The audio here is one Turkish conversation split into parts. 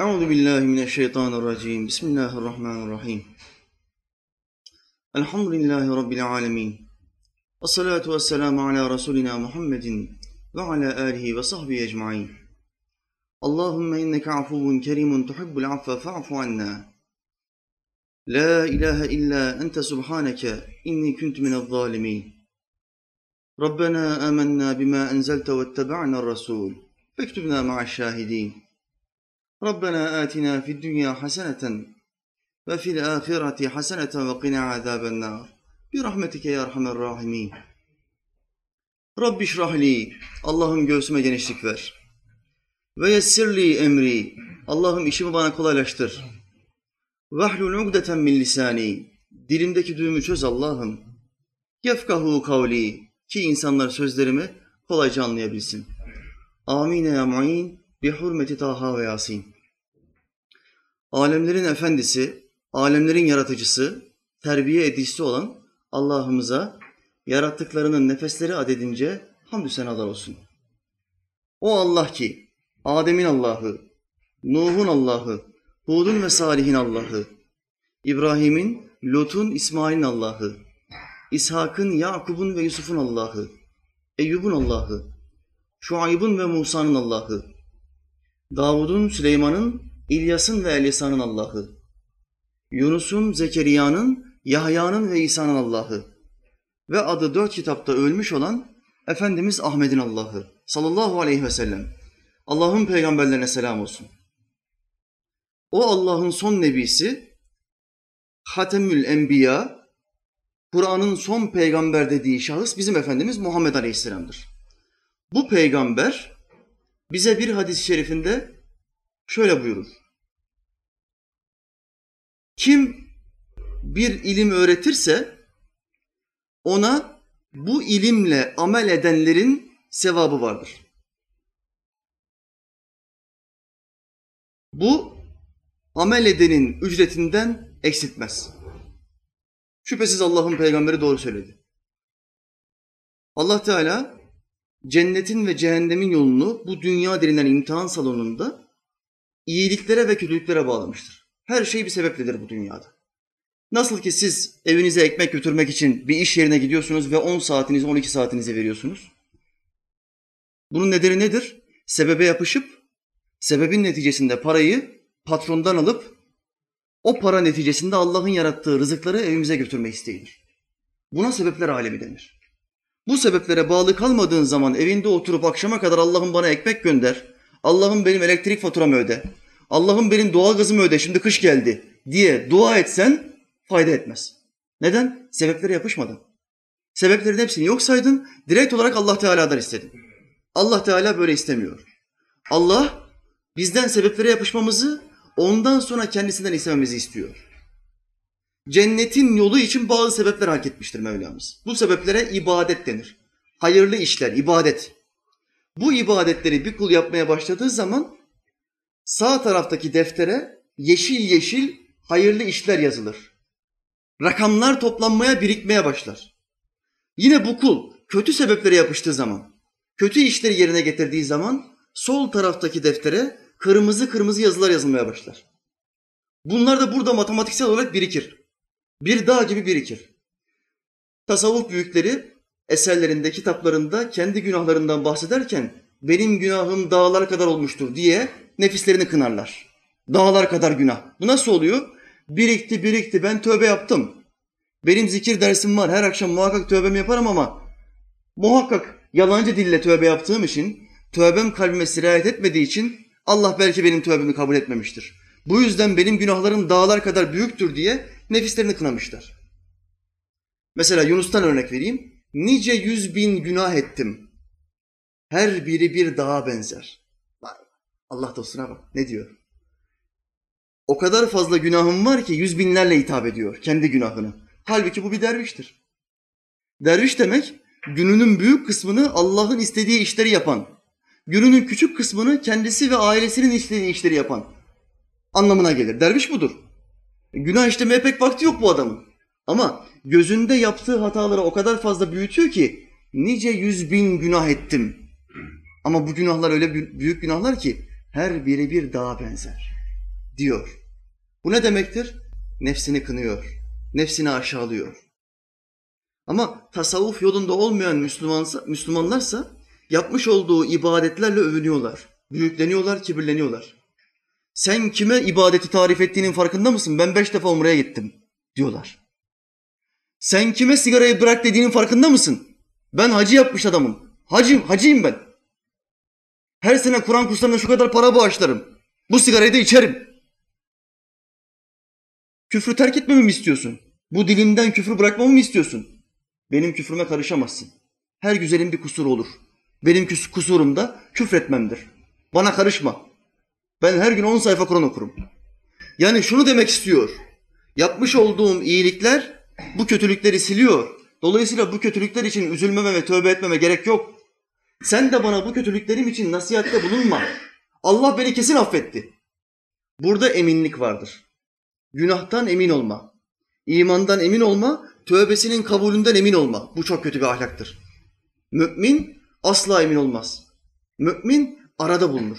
أعوذ بالله من الشيطان الرجيم. بسم الله الرحمن الرحيم. الحمد لله رب العالمين. والصلاة والسلام على رسولنا محمد وعلى آله وصحبه أجمعين. اللهم إنك عفو كريم تحب العفو فاعف عنا. لا إله إلا أنت سبحانك إني كنت من الظالمين. ربنا آمنا بما أنزلت واتبعنا الرسول. فاكتبنا مع الشاهدين. ربنا آتنا في الدنيا حسنة وفي الآخرة حسنة وقنا عذاب النار برحمتك ya Erhamer Rahimin. Rabbi şrahli, Allah'ım göğsüme genişlik ver. Ve yessirli emri, Allah'ım işimi bana kolaylaştır. Vahlul ugdeten min lisani, dilimdeki düğümü çöz Allah'ım. Yefkahu kavli, ki insanlar sözlerimi kolayca anlayabilsin. Amin ya mu'in, bi hurmeti Taha ve Yasin. Alemlerin efendisi, alemlerin yaratıcısı, terbiye edicisi olan Allah'ımıza yarattıklarının nefesleri adedince hamdü senalar olsun. O Allah ki Adem'in Allah'ı, Nuh'un Allah'ı, Hud'un ve Salih'in Allah'ı, İbrahim'in, Lut'un, İsmail'in Allah'ı, İshak'ın, Yakub'un ve Yusuf'un Allah'ı, Eyyub'un Allah'ı, Şuayb'ın ve Musa'nın Allah'ı, Davud'un, Süleyman'ın, İlyas'ın ve Elisa'nın Allah'ı, Yunus'un, Zekeriya'nın, Yahya'nın ve İsa'nın Allah'ı ve adı dört kitapta ölmüş olan Efendimiz Ahmet'in Allah'ı sallallahu aleyhi ve sellem. Allah'ın peygamberlerine selam olsun. O Allah'ın son nebisi, Hatemül Enbiya, Kur'an'ın son peygamber dediği şahıs bizim Efendimiz Muhammed Aleyhisselam'dır. Bu peygamber bize bir hadis-i şerifinde şöyle buyurur. Kim bir ilim öğretirse ona bu ilimle amel edenlerin sevabı vardır. Bu amel edenin ücretinden eksiltmez. Şüphesiz Allah'ın peygamberi doğru söyledi. Allah Teala cennetin ve cehennemin yolunu bu dünya denilen imtihan salonunda iyiliklere ve kötülüklere bağlamıştır. Her şey bir sebepledir bu dünyada. Nasıl ki siz evinize ekmek götürmek için bir iş yerine gidiyorsunuz ve 10 saatinizi, 12 saatinizi veriyorsunuz. Bunun nedeni nedir? Sebebe yapışıp, sebebin neticesinde parayı patrondan alıp, o para neticesinde Allah'ın yarattığı rızıkları evimize götürme isteğidir. Buna sebepler alemi denir. Bu sebeplere bağlı kalmadığın zaman evinde oturup akşama kadar Allah'ım bana ekmek gönder, Allah'ım benim elektrik faturamı öde, Allah'ım benim doğalgazımı öde, şimdi kış geldi diye dua etsen fayda etmez. Neden? Sebeplere yapışmadın. Sebeplerin hepsini yok saydın, direkt olarak Allah Teala'dan istedin. Allah Teala böyle istemiyor. Allah bizden sebeplere yapışmamızı, ondan sonra kendisinden istememizi istiyor. Cennetin yolu için bazı sebepler hak etmiştir Mevlamız. Bu sebeplere ibadet denir. Hayırlı işler, ibadet. Bu ibadetleri bir kul yapmaya başladığı zaman sağ taraftaki deftere yeşil yeşil hayırlı işler yazılır. Rakamlar toplanmaya, birikmeye başlar. Yine bu kul kötü sebeplere yapıştığı zaman, kötü işleri yerine getirdiği zaman sol taraftaki deftere kırmızı kırmızı yazılar yazılmaya başlar. Bunlar da burada matematiksel olarak birikir. Bir dağ gibi birikir. Tasavvuf büyükleri eserlerinde, kitaplarında kendi günahlarından bahsederken benim günahım dağlar kadar olmuştur diye nefislerini kınarlar. Dağlar kadar günah. Bu nasıl oluyor? Birikti birikti ben tövbe yaptım. Benim zikir dersim var her akşam muhakkak tövbemi yaparım ama muhakkak yalancı dille tövbe yaptığım için tövbem kalbime sirayet etmediği için Allah belki benim tövbemi kabul etmemiştir. Bu yüzden benim günahlarım dağlar kadar büyüktür diye nefislerini kınamışlar. Mesela Yunus'tan örnek vereyim. Nice yüz bin günah ettim. Her biri bir dağa benzer. Allah dostuna bak ne diyor? O kadar fazla günahım var ki yüz binlerle hitap ediyor kendi günahını. Halbuki bu bir derviştir. Derviş demek gününün büyük kısmını Allah'ın istediği işleri yapan, gününün küçük kısmını kendisi ve ailesinin istediği işleri yapan anlamına gelir. Derviş budur. Günah işlemeye pek vakti yok bu adamın. Ama gözünde yaptığı hataları o kadar fazla büyütüyor ki nice yüz bin günah ettim. Ama bu günahlar öyle büyük günahlar ki her biri bir dağa benzer. diyor. Bu ne demektir? Nefsini kınıyor, nefsini aşağılıyor. Ama tasavvuf yolunda olmayan Müslümansa, Müslümanlarsa yapmış olduğu ibadetlerle övünüyorlar. Büyükleniyorlar, kibirleniyorlar. Sen kime ibadeti tarif ettiğinin farkında mısın? Ben beş defa umreye gittim diyorlar. Sen kime sigarayı bırak dediğinin farkında mısın? Ben hacı yapmış adamım. Hacıyım, hacıyım ben. Her sene Kur'an kurslarına şu kadar para bağışlarım. Bu sigarayı da içerim. Küfrü terk etmemi mi istiyorsun? Bu dilinden küfrü bırakmamı mı istiyorsun? Benim küfrüme karışamazsın. Her güzelin bir kusuru olur. Benim kusurum da küfretmemdir. Bana karışma. Ben her gün on sayfa Kur'an okurum. Yani şunu demek istiyor. Yapmış olduğum iyilikler bu kötülükleri siliyor. Dolayısıyla bu kötülükler için üzülmeme ve tövbe etmeme gerek yok. Sen de bana bu kötülüklerim için nasihatte bulunma. Allah beni kesin affetti. Burada eminlik vardır. Günahtan emin olma. imandan emin olma, tövbesinin kabulünden emin olma. Bu çok kötü bir ahlaktır. Mümin asla emin olmaz. Mümin arada bulunur.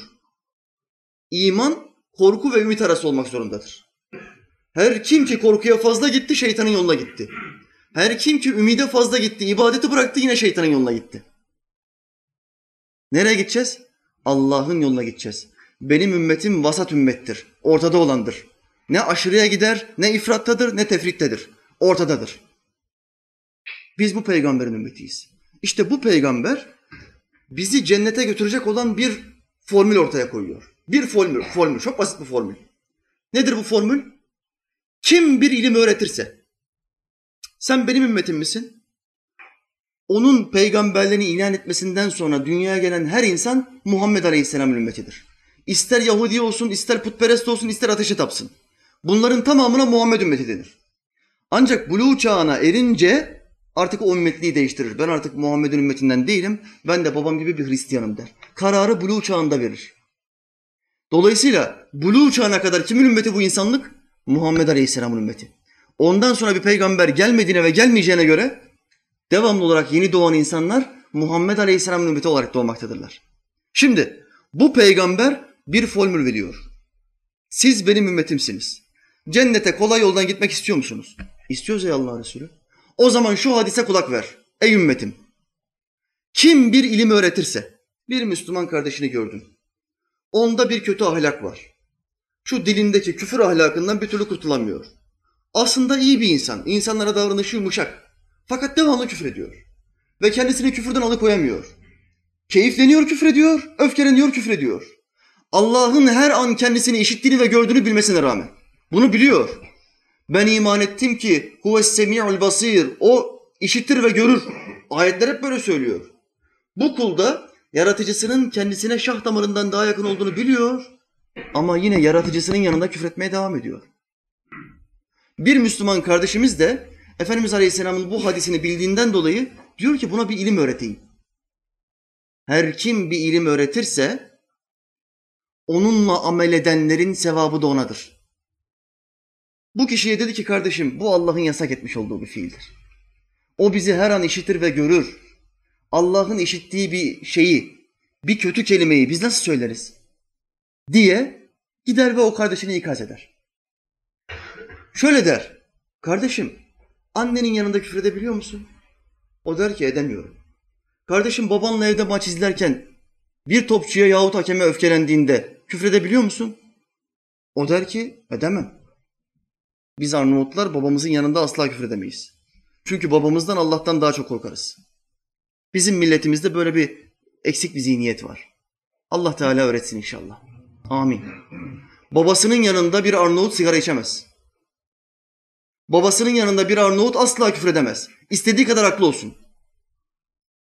İman korku ve ümit arası olmak zorundadır. Her kim ki korkuya fazla gitti şeytanın yoluna gitti. Her kim ki ümide fazla gitti, ibadeti bıraktı yine şeytanın yoluna gitti. Nereye gideceğiz? Allah'ın yoluna gideceğiz. Benim ümmetim vasat ümmettir. Ortada olandır. Ne aşırıya gider, ne ifrattadır, ne tefrittedir. Ortadadır. Biz bu peygamberin ümmetiyiz. İşte bu peygamber bizi cennete götürecek olan bir formül ortaya koyuyor. Bir formül, formül, çok basit bir formül. Nedir bu formül? Kim bir ilim öğretirse, sen benim ümmetim misin? Onun peygamberliğini ilan etmesinden sonra dünyaya gelen her insan Muhammed Aleyhisselam'ın ümmetidir. İster Yahudi olsun, ister putperest olsun, ister ateşe tapsın. Bunların tamamına Muhammed ümmeti denir. Ancak buluğ çağına erince artık o ümmetliği değiştirir. Ben artık Muhammed'in ümmetinden değilim, ben de babam gibi bir Hristiyanım der. Kararı buluğ çağında verir. Dolayısıyla buluğ çağına kadar kimin ümmeti bu insanlık? Muhammed Aleyhisselam'ın ümmeti. Ondan sonra bir peygamber gelmediğine ve gelmeyeceğine göre devamlı olarak yeni doğan insanlar Muhammed Aleyhisselam'ın ümmeti olarak doğmaktadırlar. Şimdi bu peygamber bir formül veriyor. Siz benim ümmetimsiniz. Cennete kolay yoldan gitmek istiyor musunuz? İstiyoruz ey Allah Resulü. O zaman şu hadise kulak ver. Ey ümmetim. Kim bir ilim öğretirse, bir Müslüman kardeşini gördün. Onda bir kötü ahlak var. Şu dilindeki küfür ahlakından bir türlü kurtulamıyor. Aslında iyi bir insan, insanlara davranışı yumuşak. Fakat devamlı küfür ediyor. Ve kendisini küfürden alıkoyamıyor. Keyifleniyor küfrediyor, öfkeleniyor küfrediyor. Allah'ın her an kendisini işittiğini ve gördüğünü bilmesine rağmen. Bunu biliyor. Ben iman ettim ki huves semi'ul basir. O işitir ve görür. Ayetler hep böyle söylüyor. Bu kulda yaratıcısının kendisine şah damarından daha yakın olduğunu biliyor ama yine yaratıcısının yanında küfretmeye devam ediyor. Bir Müslüman kardeşimiz de Efendimiz Aleyhisselam'ın bu hadisini bildiğinden dolayı diyor ki buna bir ilim öğreteyim. Her kim bir ilim öğretirse onunla amel edenlerin sevabı da onadır. Bu kişiye dedi ki kardeşim bu Allah'ın yasak etmiş olduğu bir fiildir. O bizi her an işitir ve görür. Allah'ın işittiği bir şeyi, bir kötü kelimeyi biz nasıl söyleriz? Diye gider ve o kardeşini ikaz eder. Şöyle der, kardeşim annenin yanında küfür edebiliyor musun? O der ki edemiyorum. Kardeşim babanla evde maç izlerken bir topçuya yahut hakeme öfkelendiğinde küfredebiliyor musun? O der ki edemem. Biz Arnavutlar babamızın yanında asla küfredemeyiz. Çünkü babamızdan Allah'tan daha çok korkarız. Bizim milletimizde böyle bir eksik bir zihniyet var. Allah Teala öğretsin inşallah. Amin. Babasının yanında bir Arnavut sigara içemez. Babasının yanında bir Arnavut asla küfredemez. İstediği kadar haklı olsun.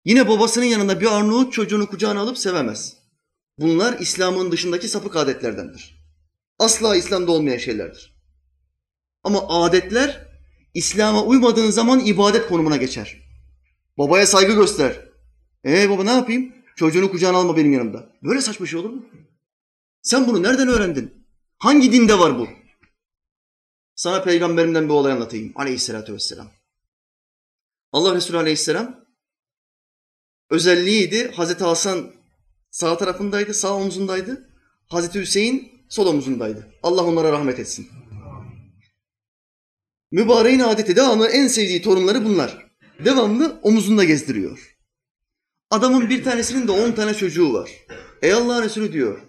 Yine babasının yanında bir Arnavut çocuğunu kucağına alıp sevemez. Bunlar İslam'ın dışındaki sapık adetlerdendir. Asla İslam'da olmayan şeylerdir. Ama adetler İslam'a uymadığın zaman ibadet konumuna geçer. Babaya saygı göster. Ee baba ne yapayım? Çocuğunu kucağına alma benim yanımda. Böyle saçma şey olur mu? Sen bunu nereden öğrendin? Hangi dinde var bu? Sana peygamberimden bir olay anlatayım. Aleyhissalatü vesselam. Allah Resulü aleyhisselam özelliğiydi. Hazreti Hasan sağ tarafındaydı, sağ omzundaydı. Hazreti Hüseyin sol omuzundaydı. Allah onlara rahmet etsin. Mübareğin adeti devamlı en sevdiği torunları bunlar. Devamlı omuzunda gezdiriyor. Adamın bir tanesinin de on tane çocuğu var. Ey Allah Resulü diyor.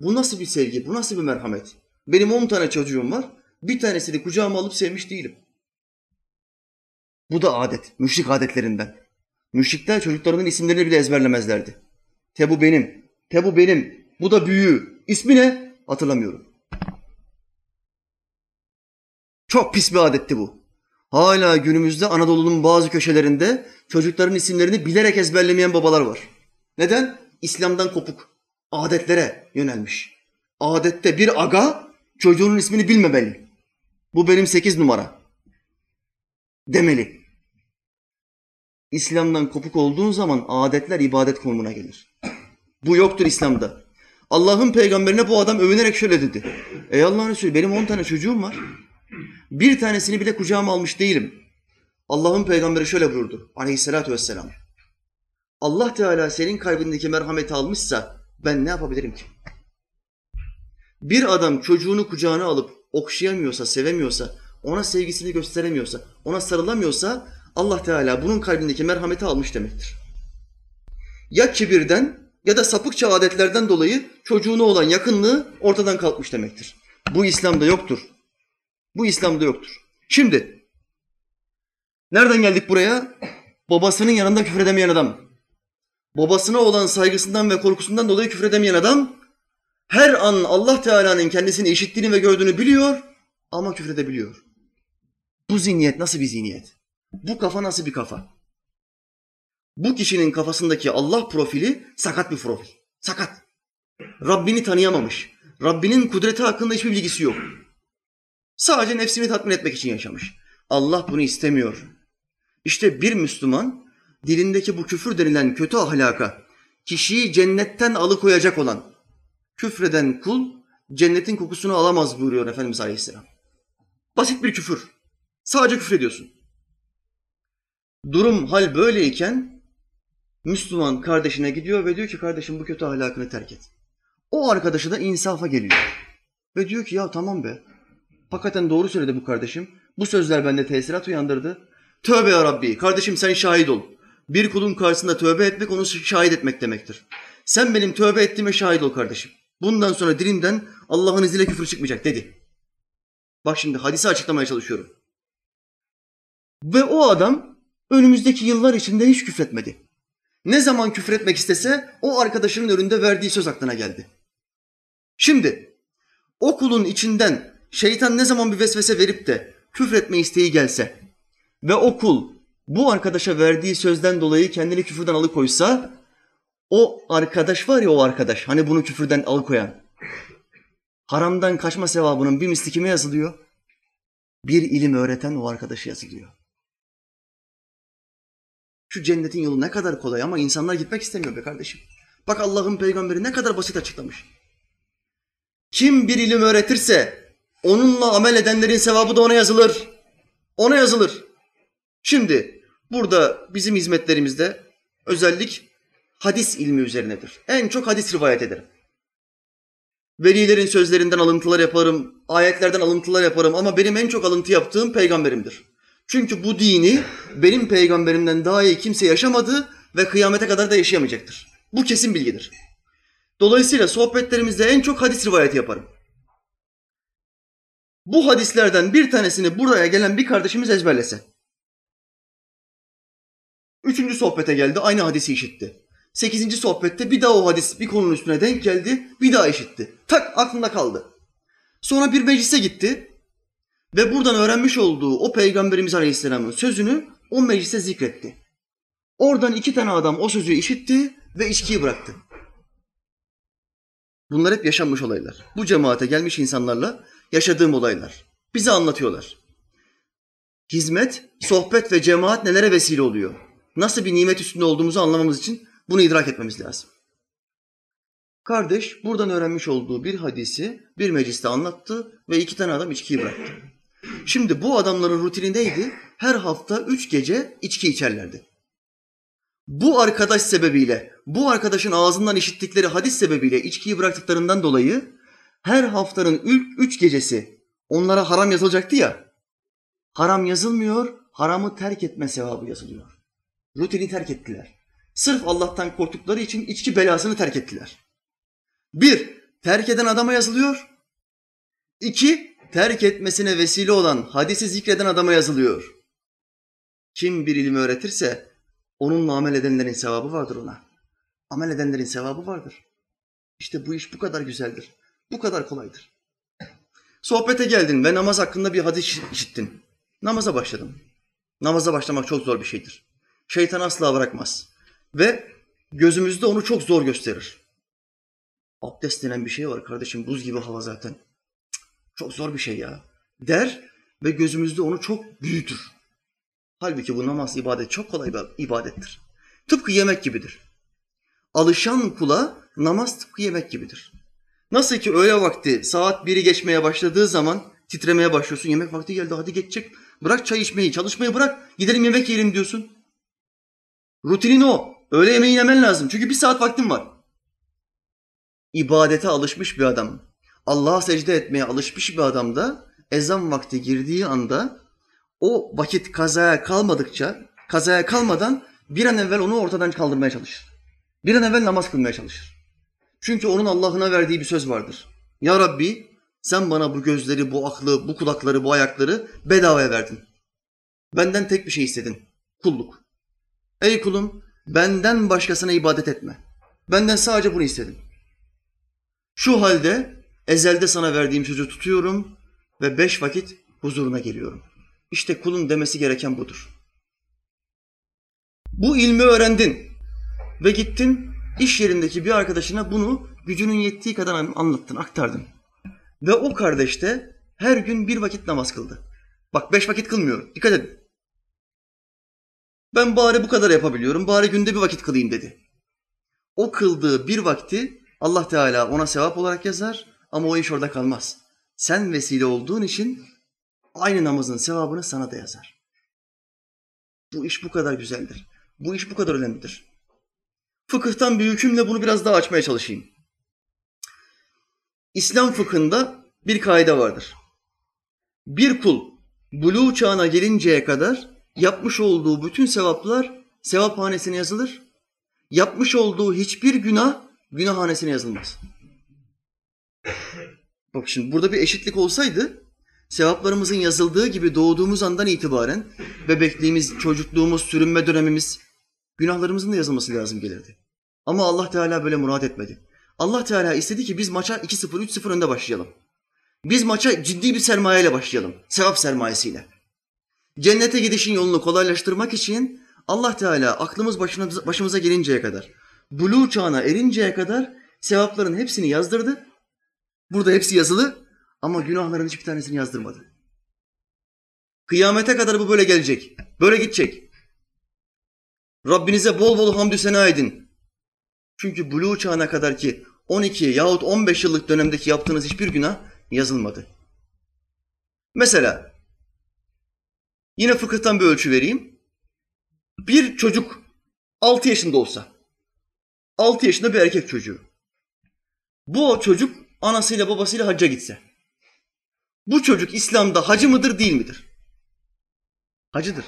Bu nasıl bir sevgi, bu nasıl bir merhamet? Benim on tane çocuğum var. Bir tanesini kucağıma alıp sevmiş değilim. Bu da adet, müşrik adetlerinden. Müşrikler çocuklarının isimlerini bile ezberlemezlerdi. Tebu benim, Tebu benim, bu da büyüğü. İsmi ne? Hatırlamıyorum. Çok pis bir adetti bu. Hala günümüzde Anadolu'nun bazı köşelerinde çocukların isimlerini bilerek ezberlemeyen babalar var. Neden? İslam'dan kopuk. Adetlere yönelmiş. Adette bir aga çocuğunun ismini bilmemeli. Bu benim sekiz numara. Demeli. İslam'dan kopuk olduğun zaman adetler ibadet konumuna gelir. Bu yoktur İslam'da. Allah'ın peygamberine bu adam övünerek şöyle dedi. Ey Allah'ın Resulü benim on tane çocuğum var. Bir tanesini bile kucağıma almış değilim. Allah'ın peygamberi şöyle buyurdu aleyhissalatü vesselam. Allah Teala senin kalbindeki merhameti almışsa ben ne yapabilirim ki? Bir adam çocuğunu kucağına alıp okşayamıyorsa, sevemiyorsa, ona sevgisini gösteremiyorsa, ona sarılamıyorsa Allah Teala bunun kalbindeki merhameti almış demektir. Ya kibirden ya da sapıkça adetlerden dolayı çocuğuna olan yakınlığı ortadan kalkmış demektir. Bu İslam'da yoktur. Bu İslam'da yoktur. Şimdi nereden geldik buraya? Babasının yanında küfredemeyen adam. Babasına olan saygısından ve korkusundan dolayı küfredemeyen adam her an Allah Teala'nın kendisini işittiğini ve gördüğünü biliyor ama küfredebiliyor. Bu zihniyet nasıl bir zihniyet? Bu kafa nasıl bir kafa? Bu kişinin kafasındaki Allah profili sakat bir profil. Sakat. Rabbini tanıyamamış. Rabbinin kudreti hakkında hiçbir bilgisi yok. Sadece nefsini tatmin etmek için yaşamış. Allah bunu istemiyor. İşte bir Müslüman dilindeki bu küfür denilen kötü ahlaka kişiyi cennetten alıkoyacak olan küfreden kul cennetin kokusunu alamaz buyuruyor Efendimiz Aleyhisselam. Basit bir küfür. Sadece küfür ediyorsun. Durum hal böyleyken Müslüman kardeşine gidiyor ve diyor ki kardeşim bu kötü ahlakını terk et. O arkadaşı da insafa geliyor. Ve diyor ki ya tamam be. Hakikaten doğru söyledi bu kardeşim. Bu sözler bende tesirat uyandırdı. Tövbe ya Rabbi. Kardeşim sen şahit ol. Bir kulun karşısında tövbe etmek onu şahit etmek demektir. Sen benim tövbe ettiğime şahit ol kardeşim. Bundan sonra dilinden Allah'ın izniyle küfür çıkmayacak dedi. Bak şimdi hadisi açıklamaya çalışıyorum. Ve o adam önümüzdeki yıllar içinde hiç küfretmedi. Ne zaman küfretmek istese o arkadaşının önünde verdiği söz aklına geldi. Şimdi o kulun içinden şeytan ne zaman bir vesvese verip de küfretme isteği gelse ve o kul bu arkadaşa verdiği sözden dolayı kendini küfürden alıkoysa o arkadaş var ya o arkadaş hani bunu küfürden alıkoyan haramdan kaçma sevabının bir misli kime yazılıyor? Bir ilim öğreten o arkadaşı yazılıyor. Şu cennetin yolu ne kadar kolay ama insanlar gitmek istemiyor be kardeşim. Bak Allah'ın peygamberi ne kadar basit açıklamış. Kim bir ilim öğretirse onunla amel edenlerin sevabı da ona yazılır. Ona yazılır. Şimdi burada bizim hizmetlerimizde özellik hadis ilmi üzerinedir. En çok hadis rivayet ederim. Velilerin sözlerinden alıntılar yaparım, ayetlerden alıntılar yaparım ama benim en çok alıntı yaptığım peygamberimdir. Çünkü bu dini benim peygamberimden daha iyi kimse yaşamadı ve kıyamete kadar da yaşayamayacaktır. Bu kesin bilgidir. Dolayısıyla sohbetlerimizde en çok hadis rivayeti yaparım. Bu hadislerden bir tanesini buraya gelen bir kardeşimiz ezberlese. Üçüncü sohbete geldi, aynı hadisi işitti. Sekizinci sohbette bir daha o hadis bir konunun üstüne denk geldi, bir daha işitti. Tak aklında kaldı. Sonra bir meclise gitti ve buradan öğrenmiş olduğu o Peygamberimiz Aleyhisselam'ın sözünü o meclise zikretti. Oradan iki tane adam o sözü işitti ve içkiyi bıraktı. Bunlar hep yaşanmış olaylar. Bu cemaate gelmiş insanlarla yaşadığım olaylar. Bize anlatıyorlar. Hizmet, sohbet ve cemaat nelere vesile oluyor? Nasıl bir nimet üstünde olduğumuzu anlamamız için bunu idrak etmemiz lazım. Kardeş buradan öğrenmiş olduğu bir hadisi bir mecliste anlattı ve iki tane adam içkiyi bıraktı. Şimdi bu adamların rutinindeydi. Her hafta üç gece içki içerlerdi. Bu arkadaş sebebiyle, bu arkadaşın ağzından işittikleri hadis sebebiyle içkiyi bıraktıklarından dolayı her haftanın ilk üç gecesi onlara haram yazılacaktı ya. Haram yazılmıyor, haramı terk etme sevabı yazılıyor. Rutini terk ettiler. Sırf Allah'tan korktukları için içki belasını terk ettiler. Bir, terk eden adama yazılıyor. İki, terk etmesine vesile olan hadisi zikreden adama yazılıyor. Kim bir ilmi öğretirse onunla amel edenlerin sevabı vardır ona. Amel edenlerin sevabı vardır. İşte bu iş bu kadar güzeldir. Bu kadar kolaydır. Sohbete geldin ve namaz hakkında bir hadis işittin. Namaza başladım. Namaza başlamak çok zor bir şeydir. Şeytan asla bırakmaz. Ve gözümüzde onu çok zor gösterir. Abdest denen bir şey var kardeşim. Buz gibi hava zaten. Çok zor bir şey ya. Der ve gözümüzde onu çok büyütür. Halbuki bu namaz ibadet çok kolay bir ibadettir. Tıpkı yemek gibidir. Alışan kula namaz tıpkı yemek gibidir. Nasıl ki öğle vakti saat biri geçmeye başladığı zaman titremeye başlıyorsun. Yemek vakti geldi hadi geçecek. Bırak çay içmeyi, çalışmayı bırak. Gidelim yemek yiyelim diyorsun. Rutinin o. Öğle yemeği yemen lazım. Çünkü bir saat vaktin var. İbadete alışmış bir adam, Allah'a secde etmeye alışmış bir adam da ezan vakti girdiği anda o vakit kazaya kalmadıkça, kazaya kalmadan bir an evvel onu ortadan kaldırmaya çalışır. Bir an evvel namaz kılmaya çalışır. Çünkü onun Allah'ına verdiği bir söz vardır. Ya Rabbi sen bana bu gözleri, bu aklı, bu kulakları, bu ayakları bedavaya verdin. Benden tek bir şey istedin. Kulluk. Ey kulum benden başkasına ibadet etme. Benden sadece bunu istedim. Şu halde ezelde sana verdiğim sözü tutuyorum ve beş vakit huzuruna geliyorum. İşte kulun demesi gereken budur. Bu ilmi öğrendin ve gittin iş yerindeki bir arkadaşına bunu gücünün yettiği kadar anlattın, aktardın. Ve o kardeş de her gün bir vakit namaz kıldı. Bak beş vakit kılmıyor, dikkat edin. Ben bari bu kadar yapabiliyorum, bari günde bir vakit kılayım dedi. O kıldığı bir vakti Allah Teala ona sevap olarak yazar ama o iş orada kalmaz. Sen vesile olduğun için aynı namazın sevabını sana da yazar. Bu iş bu kadar güzeldir. Bu iş bu kadar önemlidir. Fıkıhtan bir hükümle bunu biraz daha açmaya çalışayım. İslam fıkhında bir kaide vardır. Bir kul buluğ çağına gelinceye kadar yapmış olduğu bütün sevaplar sevaphanesine yazılır. Yapmış olduğu hiçbir günah günahhanesine yazılmaz. Bak şimdi burada bir eşitlik olsaydı sevaplarımızın yazıldığı gibi doğduğumuz andan itibaren bebekliğimiz, çocukluğumuz, sürünme dönemimiz günahlarımızın da yazılması lazım gelirdi. Ama Allah Teala böyle murat etmedi. Allah Teala istedi ki biz maça 2-0, 3-0 önde başlayalım. Biz maça ciddi bir sermayeyle başlayalım. Sevap sermayesiyle. Cennete gidişin yolunu kolaylaştırmak için Allah Teala aklımız başımıza gelinceye kadar, buluğ çağına erinceye kadar sevapların hepsini yazdırdı. Burada hepsi yazılı ama günahların hiçbir tanesini yazdırmadı. Kıyamete kadar bu böyle gelecek. Böyle gidecek. Rabbinize bol bol hamdü sena edin. Çünkü buluğ çağına kadar ki 12 yahut 15 yıllık dönemdeki yaptığınız hiçbir günah yazılmadı. Mesela yine fıkıhtan bir ölçü vereyim. Bir çocuk 6 yaşında olsa, 6 yaşında bir erkek çocuğu. Bu çocuk anasıyla babasıyla hacca gitse. Bu çocuk İslam'da hacı mıdır değil midir? Hacıdır.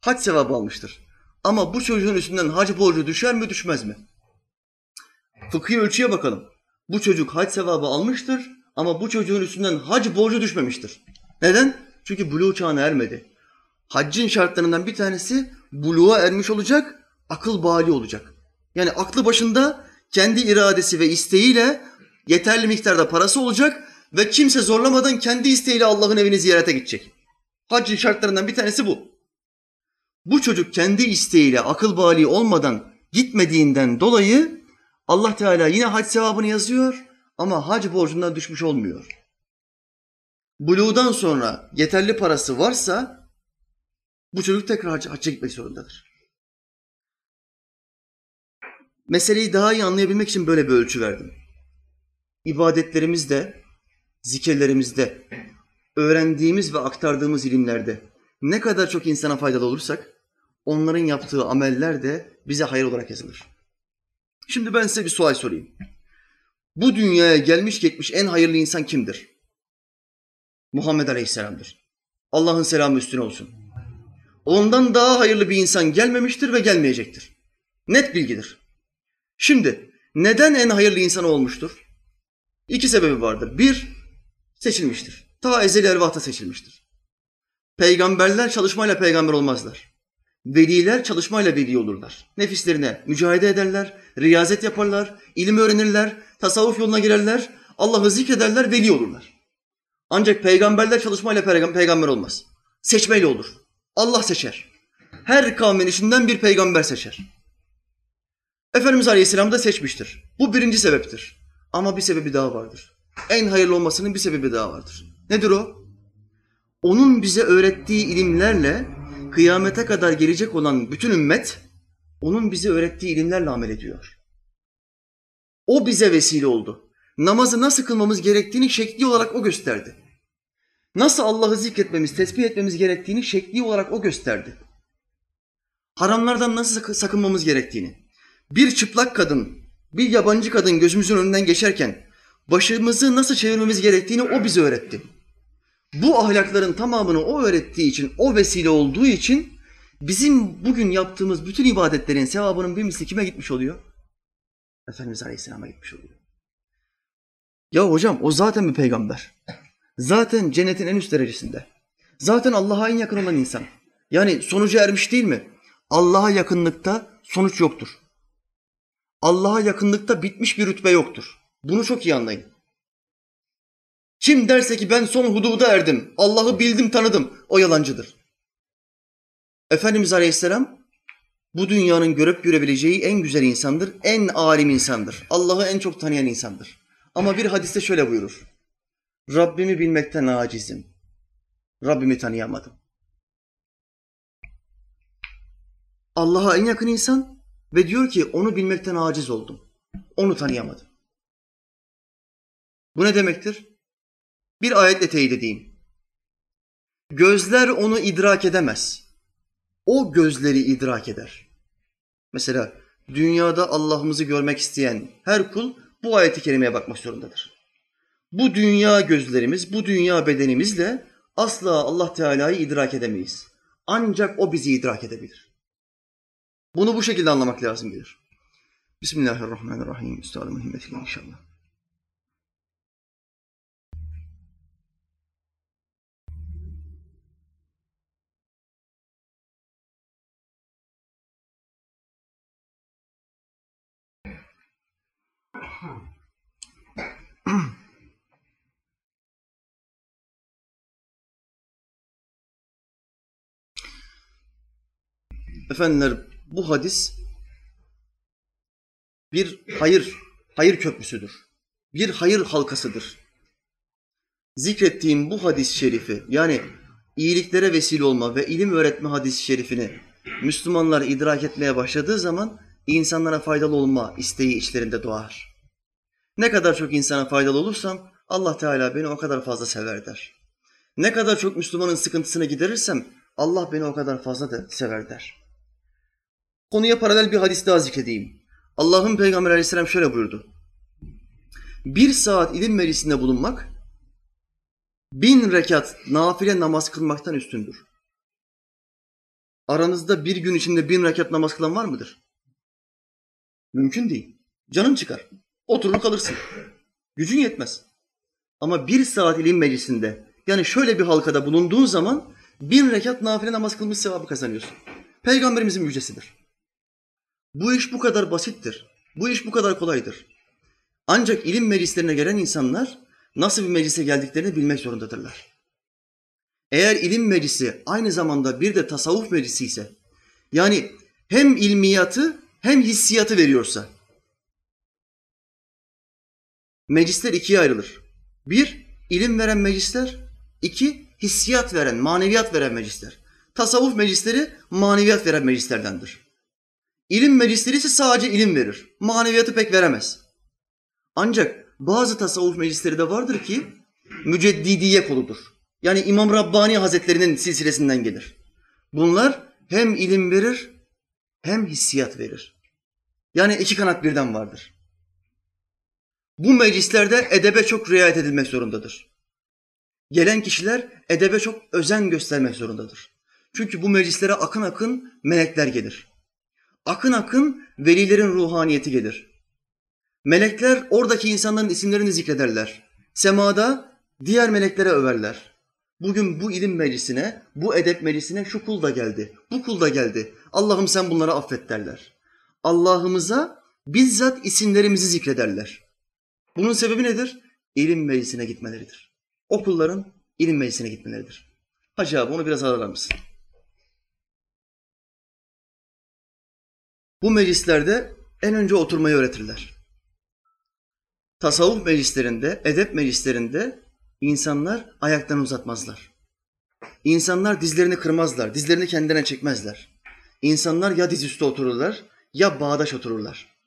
Hac sevabı almıştır. Ama bu çocuğun üstünden hac borcu düşer mi düşmez mi? Fıkhi ölçüye bakalım. Bu çocuk hac sevabı almıştır ama bu çocuğun üstünden hac borcu düşmemiştir. Neden? Çünkü buluğ çağına ermedi. Haccın şartlarından bir tanesi buluğa ermiş olacak, akıl bali olacak. Yani aklı başında kendi iradesi ve isteğiyle yeterli miktarda parası olacak ve kimse zorlamadan kendi isteğiyle Allah'ın evini ziyarete gidecek. Haccın şartlarından bir tanesi bu. Bu çocuk kendi isteğiyle akıl bali olmadan gitmediğinden dolayı Allah Teala yine hac sevabını yazıyor ama hac borcundan düşmüş olmuyor. Buluğdan sonra yeterli parası varsa bu çocuk tekrar hacca, hacca gitmek zorundadır. Meseleyi daha iyi anlayabilmek için böyle bir ölçü verdim. İbadetlerimizde, zikirlerimizde, öğrendiğimiz ve aktardığımız ilimlerde ne kadar çok insana faydalı olursak onların yaptığı ameller de bize hayır olarak yazılır. Şimdi ben size bir sual sorayım. bu dünyaya gelmiş geçmiş en hayırlı insan kimdir? Muhammed Aleyhisselam'dır. Allah'ın selamı üstüne olsun. Ondan daha hayırlı bir insan gelmemiştir ve gelmeyecektir. Net bilgidir. Şimdi neden en hayırlı insan olmuştur? İki sebebi vardır. Bir, seçilmiştir. Ta ezeli ervahta seçilmiştir. Peygamberler çalışmayla peygamber olmazlar. Veliler çalışmayla veli olurlar. Nefislerine mücadele ederler, riyazet yaparlar, ilim öğrenirler, tasavvuf yoluna girerler, Allah'ı zikrederler, veli olurlar. Ancak peygamberler çalışmayla peygamber olmaz. Seçmeyle olur. Allah seçer. Her kavmin içinden bir peygamber seçer. Efendimiz Aleyhisselam da seçmiştir. Bu birinci sebeptir. Ama bir sebebi daha vardır. En hayırlı olmasının bir sebebi daha vardır. Nedir o? Onun bize öğrettiği ilimlerle kıyamete kadar gelecek olan bütün ümmet onun bize öğrettiği ilimlerle amel ediyor. O bize vesile oldu. Namazı nasıl kılmamız gerektiğini şekli olarak o gösterdi. Nasıl Allah'ı zikretmemiz, tesbih etmemiz gerektiğini şekli olarak o gösterdi. Haramlardan nasıl sakınmamız gerektiğini. Bir çıplak kadın, bir yabancı kadın gözümüzün önünden geçerken başımızı nasıl çevirmemiz gerektiğini o bize öğretti. Bu ahlakların tamamını o öğrettiği için, o vesile olduğu için bizim bugün yaptığımız bütün ibadetlerin sevabının bir misli kime gitmiş oluyor? Efendimiz Aleyhisselam'a gitmiş oluyor. Ya hocam o zaten bir peygamber. Zaten cennetin en üst derecesinde. Zaten Allah'a en yakın olan insan. Yani sonucu ermiş değil mi? Allah'a yakınlıkta sonuç yoktur. Allah'a yakınlıkta bitmiş bir rütbe yoktur. Bunu çok iyi anlayın. Kim derse ki ben son hududa erdim, Allah'ı bildim tanıdım, o yalancıdır. Efendimiz Aleyhisselam bu dünyanın görüp görebileceği en güzel insandır, en alim insandır. Allah'ı en çok tanıyan insandır. Ama bir hadiste şöyle buyurur. Rabbimi bilmekten acizim. Rabbimi tanıyamadım. Allah'a en yakın insan ve diyor ki onu bilmekten aciz oldum. Onu tanıyamadım. Bu ne demektir? Bir ayetle teyit edeyim. Gözler onu idrak edemez. O gözleri idrak eder. Mesela dünyada Allah'ımızı görmek isteyen her kul bu ayeti kerimeye bakmak zorundadır. Bu dünya gözlerimiz, bu dünya bedenimizle asla Allah Teala'yı idrak edemeyiz. Ancak o bizi idrak edebilir. Bunu bu şekilde anlamak lazım gelir. Bismillahirrahmanirrahim. Üstadımın himmetiyle inşallah. Efendiler bu hadis bir hayır, hayır köprüsüdür. Bir hayır halkasıdır. Zikrettiğim bu hadis-i şerifi yani iyiliklere vesile olma ve ilim öğretme hadis-i şerifini Müslümanlar idrak etmeye başladığı zaman insanlara faydalı olma isteği içlerinde doğar. Ne kadar çok insana faydalı olursam Allah Teala beni o kadar fazla sever der. Ne kadar çok Müslümanın sıkıntısını giderirsem Allah beni o kadar fazla da sever der. Konuya paralel bir hadis daha zikredeyim. Allah'ın Peygamber aleyhisselam şöyle buyurdu. Bir saat ilim meclisinde bulunmak, bin rekat nafile namaz kılmaktan üstündür. Aranızda bir gün içinde bin rekat namaz kılan var mıdır? Mümkün değil. Canın çıkar. Oturur kalırsın. Gücün yetmez. Ama bir saat ilim meclisinde yani şöyle bir halkada bulunduğun zaman bin rekat nafile namaz kılmış sevabı kazanıyorsun. Peygamberimizin müjdesidir. Bu iş bu kadar basittir. Bu iş bu kadar kolaydır. Ancak ilim meclislerine gelen insanlar nasıl bir meclise geldiklerini bilmek zorundadırlar. Eğer ilim meclisi aynı zamanda bir de tasavvuf meclisi ise, yani hem ilmiyatı hem hissiyatı veriyorsa, meclisler ikiye ayrılır. Bir, ilim veren meclisler. iki hissiyat veren, maneviyat veren meclisler. Tasavvuf meclisleri maneviyat veren meclislerdendir. İlim meclisleri ise sadece ilim verir. Maneviyatı pek veremez. Ancak bazı tasavvuf meclisleri de vardır ki müceddidiye koludur. Yani İmam Rabbani Hazretlerinin silsilesinden gelir. Bunlar hem ilim verir hem hissiyat verir. Yani iki kanat birden vardır. Bu meclislerde edebe çok riayet edilmek zorundadır. Gelen kişiler edebe çok özen göstermek zorundadır. Çünkü bu meclislere akın akın melekler gelir. Akın akın velilerin ruhaniyeti gelir. Melekler oradaki insanların isimlerini zikrederler. Semada diğer meleklere överler. Bugün bu ilim meclisine, bu edep meclisine şu kul da geldi, bu kul da geldi. Allah'ım sen bunları affet derler. Allah'ımıza bizzat isimlerimizi zikrederler. Bunun sebebi nedir? İlim meclisine gitmeleridir. O kulların ilim meclisine gitmeleridir. Hacı abi onu biraz aralar mısın? Bu meclislerde en önce oturmayı öğretirler. Tasavvuf meclislerinde, edep meclislerinde insanlar ayaklarını uzatmazlar. İnsanlar dizlerini kırmazlar, dizlerini kendine çekmezler. İnsanlar ya dizüstü otururlar ya bağdaş otururlar.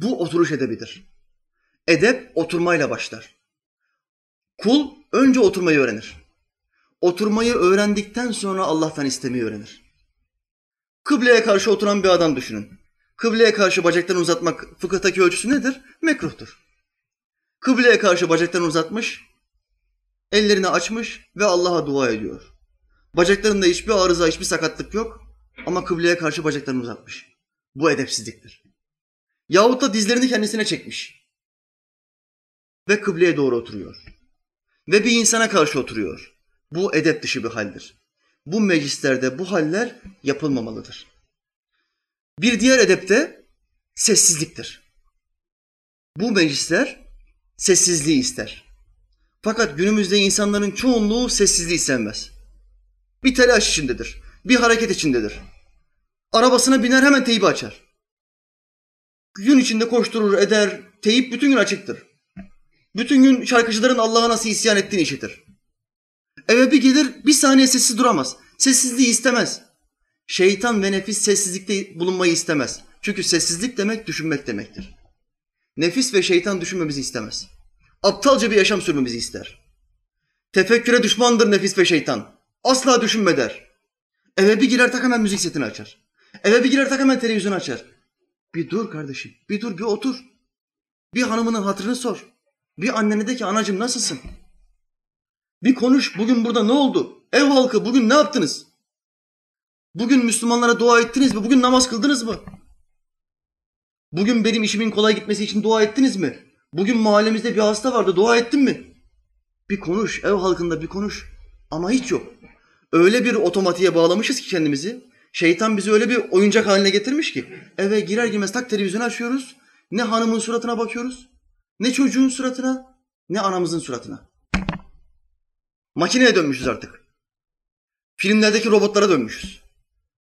Bu oturuş edebidir. Edep oturmayla başlar. Kul önce oturmayı öğrenir. Oturmayı öğrendikten sonra Allah'tan istemeyi öğrenir. Kıbleye karşı oturan bir adam düşünün. Kıbleye karşı bacaklarını uzatmak fıkıhtaki ölçüsü nedir? Mekruhtur. Kıbleye karşı bacaklarını uzatmış, ellerini açmış ve Allah'a dua ediyor. Bacaklarında hiçbir arıza, hiçbir sakatlık yok ama kıbleye karşı bacaklarını uzatmış. Bu edepsizliktir. Yahut da dizlerini kendisine çekmiş ve kıbleye doğru oturuyor. Ve bir insana karşı oturuyor. Bu edep dışı bir haldir. Bu meclislerde bu haller yapılmamalıdır. Bir diğer edep de sessizliktir. Bu meclisler sessizliği ister. Fakat günümüzde insanların çoğunluğu sessizliği sevmez. Bir telaş içindedir, bir hareket içindedir. Arabasına biner hemen teybi açar. Gün içinde koşturur eder, teyip bütün gün açıktır. Bütün gün şarkıcıların Allah'a nasıl isyan ettiğini işitir. Eve bir gelir bir saniye sessiz duramaz. Sessizliği istemez. Şeytan ve nefis sessizlikte bulunmayı istemez. Çünkü sessizlik demek düşünmek demektir. Nefis ve şeytan düşünmemizi istemez. Aptalca bir yaşam sürmemizi ister. Tefekküre düşmandır nefis ve şeytan. Asla düşünme der. Eve bir girer tak hemen müzik setini açar. Eve bir girer tak hemen televizyon açar. Bir dur kardeşim, bir dur, bir otur. Bir hanımının hatırını sor. Bir annene de ki anacığım nasılsın? Bir konuş, bugün burada ne oldu? Ev halkı bugün ne yaptınız? Bugün Müslümanlara dua ettiniz mi? Bugün namaz kıldınız mı? Bugün benim işimin kolay gitmesi için dua ettiniz mi? Bugün mahallemizde bir hasta vardı, dua ettin mi? Bir konuş, ev halkında bir konuş. Ama hiç yok. Öyle bir otomatiğe bağlamışız ki kendimizi. Şeytan bizi öyle bir oyuncak haline getirmiş ki. Eve girer girmez tak televizyonu açıyoruz. Ne hanımın suratına bakıyoruz, ne çocuğun suratına, ne anamızın suratına. Makineye dönmüşüz artık. Filmlerdeki robotlara dönmüşüz.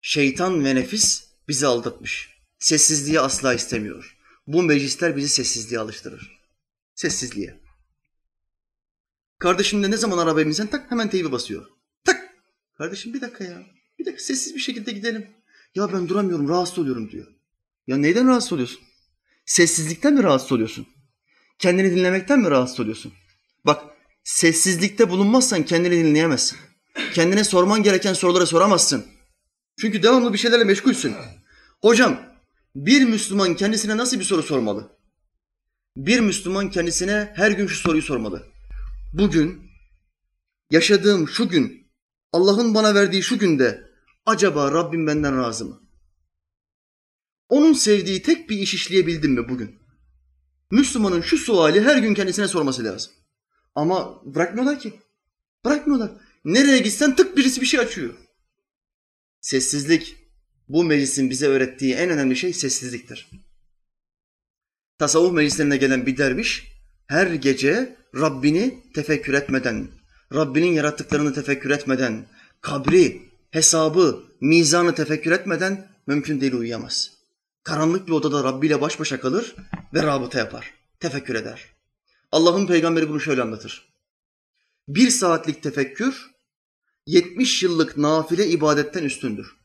Şeytan ve nefis bizi aldatmış. Sessizliği asla istemiyor. Bu meclisler bizi sessizliğe alıştırır. Sessizliğe. Kardeşim de ne zaman arabaya binsen tak hemen teybi basıyor. Tak. Kardeşim bir dakika ya. Bir dakika sessiz bir şekilde gidelim. Ya ben duramıyorum rahatsız oluyorum diyor. Ya neyden rahatsız oluyorsun? Sessizlikten mi rahatsız oluyorsun? Kendini dinlemekten mi rahatsız oluyorsun? Bak sessizlikte bulunmazsan kendini dinleyemezsin. Kendine sorman gereken soruları soramazsın. Çünkü devamlı bir şeylerle meşgulsün. Hocam bir Müslüman kendisine nasıl bir soru sormalı? Bir Müslüman kendisine her gün şu soruyu sormalı. Bugün yaşadığım şu gün Allah'ın bana verdiği şu günde acaba Rabbim benden razı mı? Onun sevdiği tek bir iş işleyebildim mi bugün? Müslümanın şu suali her gün kendisine sorması lazım. Ama bırakmıyorlar ki. Bırakmıyorlar. Nereye gitsen tık birisi bir şey açıyor. Sessizlik. Bu meclisin bize öğrettiği en önemli şey sessizliktir. Tasavvuf meclislerine gelen bir derviş her gece Rabbini tefekkür etmeden, Rabbinin yarattıklarını tefekkür etmeden, kabri, hesabı, mizanı tefekkür etmeden mümkün değil uyuyamaz. Karanlık bir odada Rabbi ile baş başa kalır ve rabıta yapar, tefekkür eder. Allah'ın peygamberi bunu şöyle anlatır. Bir saatlik tefekkür 70 yıllık nafile ibadetten üstündür.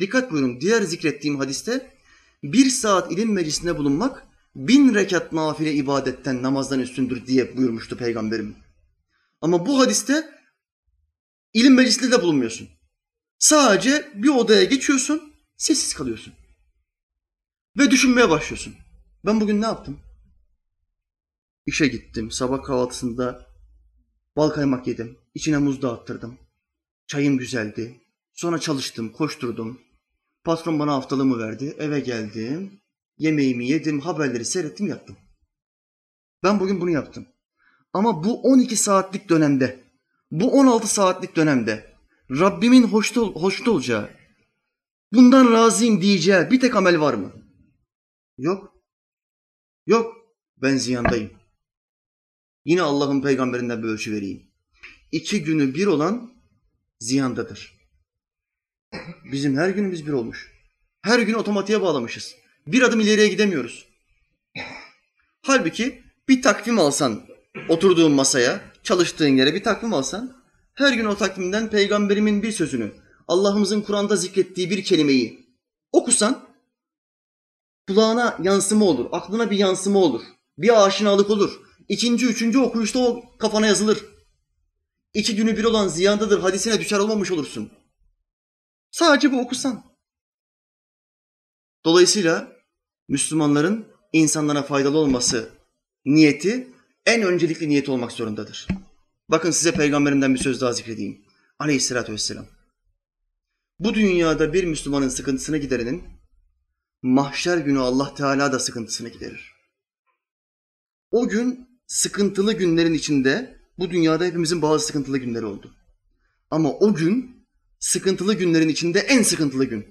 Dikkat buyurun diğer zikrettiğim hadiste bir saat ilim meclisinde bulunmak bin rekat nafile ibadetten namazdan üstündür diye buyurmuştu peygamberim. Ama bu hadiste ilim meclisinde de bulunmuyorsun. Sadece bir odaya geçiyorsun, sessiz kalıyorsun. Ve düşünmeye başlıyorsun. Ben bugün ne yaptım? İşe gittim. Sabah kahvaltısında bal kaymak yedim. İçine muz dağıttırdım. Çayım güzeldi. Sonra çalıştım, koşturdum. Patron bana haftalığımı verdi. Eve geldim. Yemeğimi yedim, haberleri seyrettim, yattım. Ben bugün bunu yaptım. Ama bu 12 saatlik dönemde, bu 16 saatlik dönemde Rabbimin hoşta, hoşta olacağı, bundan razıyım diyeceği bir tek amel var mı? Yok. Yok. Ben ziyandayım. Yine Allah'ın peygamberinden bir ölçü vereyim. İki günü bir olan ziyandadır. Bizim her günümüz bir olmuş. Her gün otomatiğe bağlamışız. Bir adım ileriye gidemiyoruz. Halbuki bir takvim alsan, oturduğun masaya, çalıştığın yere bir takvim alsan, her gün o takvimden peygamberimin bir sözünü, Allah'ımızın Kur'an'da zikrettiği bir kelimeyi okusan, kulağına yansıma olur, aklına bir yansıma olur, bir aşinalık olur. İkinci, üçüncü okuyuşta o kafana yazılır. İki günü bir olan ziyandadır hadisine düşer olmamış olursun. Sadece bu okusan. Dolayısıyla Müslümanların insanlara faydalı olması niyeti en öncelikli niyet olmak zorundadır. Bakın size peygamberimden bir söz daha zikredeyim. Aleyhissalatü vesselam. Bu dünyada bir Müslümanın sıkıntısını giderenin mahşer günü Allah Teala da sıkıntısını giderir. O gün sıkıntılı günlerin içinde bu dünyada hepimizin bazı sıkıntılı günleri oldu. Ama o gün sıkıntılı günlerin içinde en sıkıntılı gün.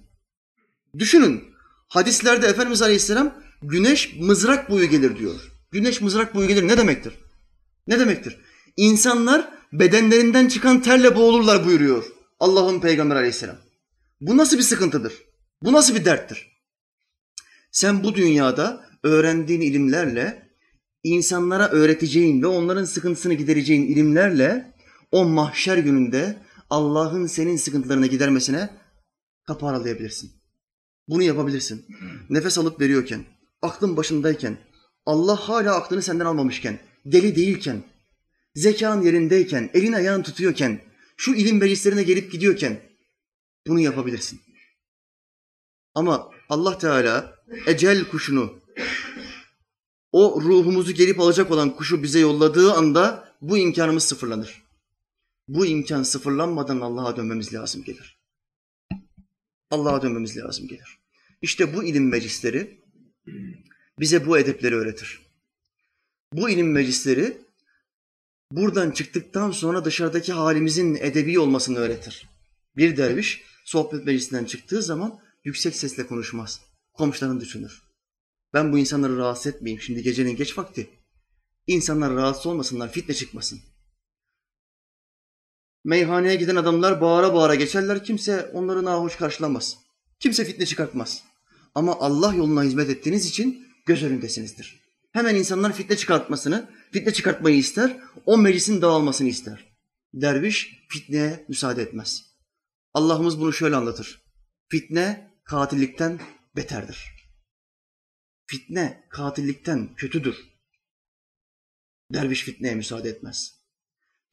Düşünün hadislerde Efendimiz Aleyhisselam güneş mızrak boyu gelir diyor. Güneş mızrak boyu gelir ne demektir? Ne demektir? İnsanlar bedenlerinden çıkan terle boğulurlar buyuruyor Allah'ın Peygamber Aleyhisselam. Bu nasıl bir sıkıntıdır? Bu nasıl bir derttir? Sen bu dünyada öğrendiğin ilimlerle insanlara öğreteceğin ve onların sıkıntısını gidereceğin ilimlerle o mahşer gününde Allah'ın senin sıkıntılarını gidermesine kapı aralayabilirsin. Bunu yapabilirsin. Nefes alıp veriyorken, aklın başındayken, Allah hala aklını senden almamışken, deli değilken, zekan yerindeyken, elin ayağın tutuyorken, şu ilim meclislerine gelip gidiyorken bunu yapabilirsin. Ama Allah Teala ecel kuşunu, o ruhumuzu gelip alacak olan kuşu bize yolladığı anda bu imkanımız sıfırlanır. Bu imkan sıfırlanmadan Allah'a dönmemiz lazım gelir. Allah'a dönmemiz lazım gelir. İşte bu ilim meclisleri bize bu edepleri öğretir. Bu ilim meclisleri buradan çıktıktan sonra dışarıdaki halimizin edebi olmasını öğretir. Bir derviş sohbet meclisinden çıktığı zaman yüksek sesle konuşmaz. Komşularını düşünür. Ben bu insanları rahatsız etmeyeyim. Şimdi gecenin geç vakti. İnsanlar rahatsız olmasınlar, fitne çıkmasın. Meyhaneye giden adamlar bağıra bağıra geçerler. Kimse onları nahoş karşılamaz. Kimse fitne çıkartmaz. Ama Allah yoluna hizmet ettiğiniz için göz önündesinizdir. Hemen insanlar fitne çıkartmasını, fitne çıkartmayı ister, o meclisin dağılmasını ister. Derviş fitneye müsaade etmez. Allah'ımız bunu şöyle anlatır. Fitne katillikten beterdir. Fitne katillikten kötüdür. Derviş fitneye müsaade etmez.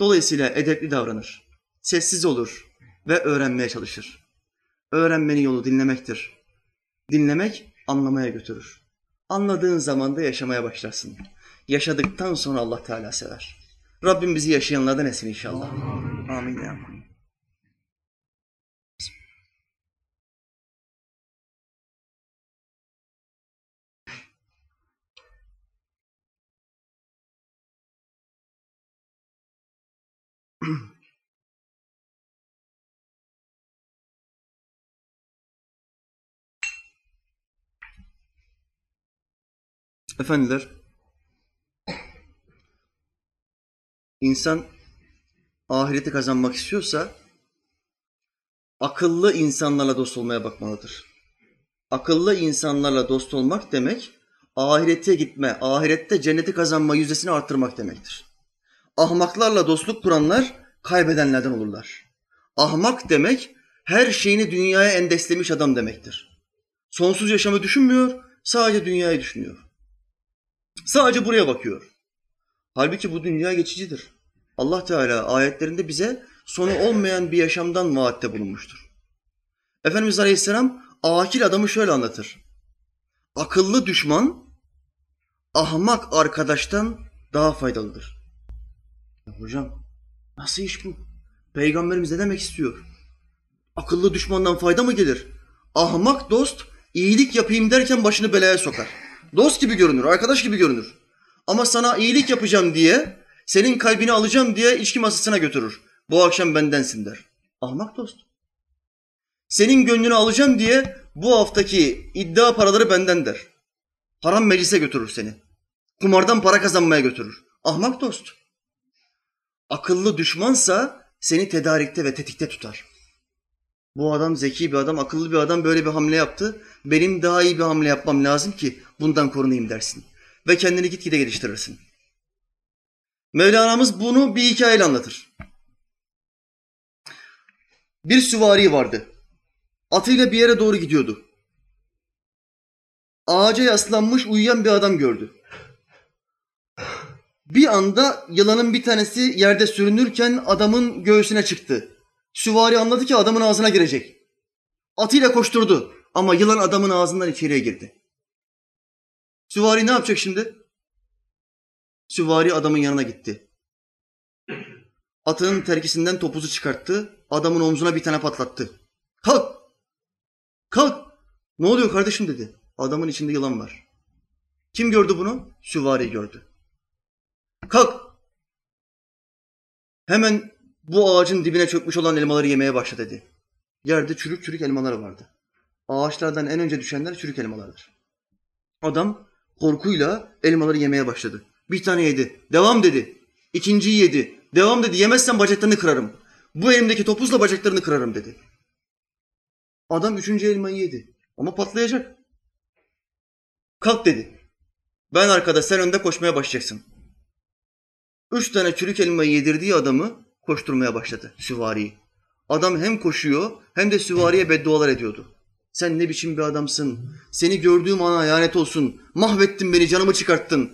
Dolayısıyla edepli davranır. Sessiz olur ve öğrenmeye çalışır. Öğrenmenin yolu dinlemektir. Dinlemek anlamaya götürür. Anladığın zaman da yaşamaya başlarsın. Yaşadıktan sonra Allah Teala sever. Rabbim bizi yaşayanlardan etsin inşallah. Amin. Amin. Efendiler, insan ahireti kazanmak istiyorsa akıllı insanlarla dost olmaya bakmalıdır. Akıllı insanlarla dost olmak demek ahirete gitme, ahirette cenneti kazanma yüzdesini arttırmak demektir. Ahmaklarla dostluk kuranlar kaybedenlerden olurlar. Ahmak demek her şeyini dünyaya endeslemiş adam demektir. Sonsuz yaşamı düşünmüyor, sadece dünyayı düşünüyor. Sadece buraya bakıyor. Halbuki bu dünya geçicidir. Allah Teala ayetlerinde bize sonu olmayan bir yaşamdan vaatte bulunmuştur. Efendimiz Aleyhisselam akil adamı şöyle anlatır. Akıllı düşman ahmak arkadaştan daha faydalıdır. Ya hocam nasıl iş bu? Peygamberimiz ne demek istiyor? Akıllı düşmandan fayda mı gelir? Ahmak dost iyilik yapayım derken başını belaya sokar. Dost gibi görünür, arkadaş gibi görünür. Ama sana iyilik yapacağım diye, senin kalbini alacağım diye içki masasına götürür. Bu akşam bendensin der. Ahmak dost. Senin gönlünü alacağım diye bu haftaki iddia paraları benden der. Haram meclise götürür seni. Kumardan para kazanmaya götürür. Ahmak dost. Akıllı düşmansa seni tedarikte ve tetikte tutar. Bu adam zeki bir adam, akıllı bir adam böyle bir hamle yaptı. Benim daha iyi bir hamle yapmam lazım ki bundan korunayım dersin. Ve kendini gitgide geliştirirsin. Mevlana'mız bunu bir hikayeyle anlatır. Bir süvari vardı. Atıyla bir yere doğru gidiyordu. Ağaca yaslanmış uyuyan bir adam gördü. Bir anda yılanın bir tanesi yerde sürünürken adamın göğsüne çıktı. Süvari anladı ki adamın ağzına girecek. Atıyla koşturdu ama yılan adamın ağzından içeriye girdi. Süvari ne yapacak şimdi? Süvari adamın yanına gitti. Atının terkisinden topuzu çıkarttı. Adamın omzuna bir tane patlattı. Kalk! Kalk! Ne oluyor kardeşim dedi. Adamın içinde yılan var. Kim gördü bunu? Süvari gördü. Kalk! Hemen bu ağacın dibine çökmüş olan elmaları yemeye başla dedi. Yerde çürük çürük elmalar vardı. Ağaçlardan en önce düşenler çürük elmalardır. Adam korkuyla elmaları yemeye başladı. Bir tane yedi. Devam dedi. İkinciyi yedi. Devam dedi. Yemezsen bacaklarını kırarım. Bu elimdeki topuzla bacaklarını kırarım dedi. Adam üçüncü elmayı yedi. Ama patlayacak. Kalk dedi. Ben arkada sen önde koşmaya başlayacaksın. Üç tane çürük elmayı yedirdiği adamı koşturmaya başladı süvariyi. Adam hem koşuyor hem de süvariye beddualar ediyordu. Sen ne biçim bir adamsın. Seni gördüğüm ana lanet olsun. Mahvettin beni, canımı çıkarttın.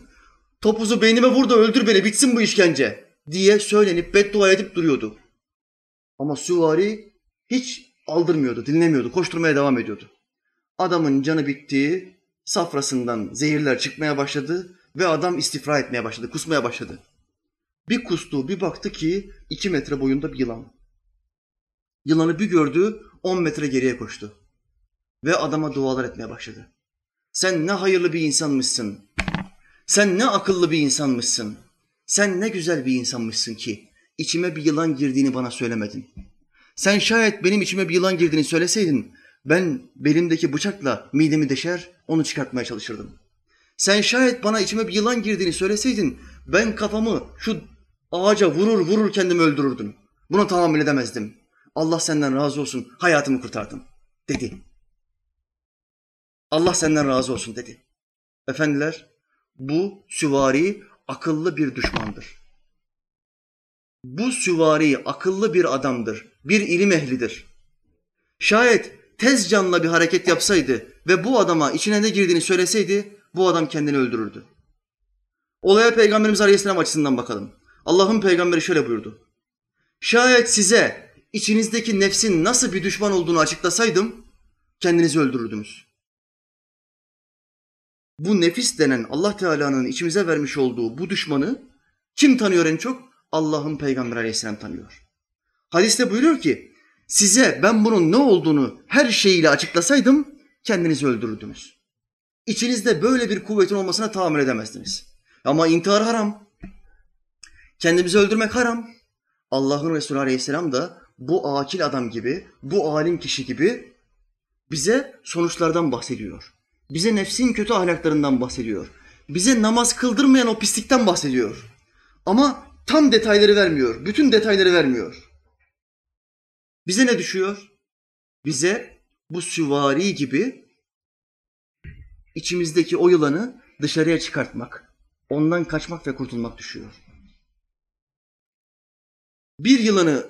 Topuzu beynime vur da öldür beni, bitsin bu işkence. Diye söylenip beddua edip duruyordu. Ama süvari hiç aldırmıyordu, dinlemiyordu, koşturmaya devam ediyordu. Adamın canı bitti, safrasından zehirler çıkmaya başladı ve adam istifra etmeye başladı, kusmaya başladı. Bir kustu, bir baktı ki iki metre boyunda bir yılan. Yılanı bir gördü, on metre geriye koştu. Ve adama dualar etmeye başladı. Sen ne hayırlı bir insanmışsın. Sen ne akıllı bir insanmışsın. Sen ne güzel bir insanmışsın ki içime bir yılan girdiğini bana söylemedin. Sen şayet benim içime bir yılan girdiğini söyleseydin ben belimdeki bıçakla midemi deşer onu çıkartmaya çalışırdım. Sen şayet bana içime bir yılan girdiğini söyleseydin ben kafamı şu ağaca vurur vurur kendimi öldürürdüm. Buna tahammül edemezdim. Allah senden razı olsun hayatımı kurtardın dedi. Allah senden razı olsun dedi. Efendiler bu süvari akıllı bir düşmandır. Bu süvari akıllı bir adamdır, bir ilim ehlidir. Şayet tez canla bir hareket yapsaydı ve bu adama içine ne girdiğini söyleseydi bu adam kendini öldürürdü. Olaya Peygamberimiz Aleyhisselam açısından bakalım. Allah'ın peygamberi şöyle buyurdu. Şayet size içinizdeki nefsin nasıl bir düşman olduğunu açıklasaydım kendinizi öldürürdünüz. Bu nefis denen Allah Teala'nın içimize vermiş olduğu bu düşmanı kim tanıyor en çok? Allah'ın peygamberi aleyhisselam tanıyor. Hadiste buyuruyor ki size ben bunun ne olduğunu her şeyiyle açıklasaydım kendinizi öldürürdünüz. İçinizde böyle bir kuvvetin olmasına tahammül edemezdiniz. Ama intihar haram. Kendimizi öldürmek haram. Allah'ın Resulü Aleyhisselam da bu akil adam gibi, bu alim kişi gibi bize sonuçlardan bahsediyor. Bize nefsin kötü ahlaklarından bahsediyor. Bize namaz kıldırmayan o pislikten bahsediyor. Ama tam detayları vermiyor. Bütün detayları vermiyor. Bize ne düşüyor? Bize bu süvari gibi içimizdeki o yılanı dışarıya çıkartmak, ondan kaçmak ve kurtulmak düşüyor. Bir yılanı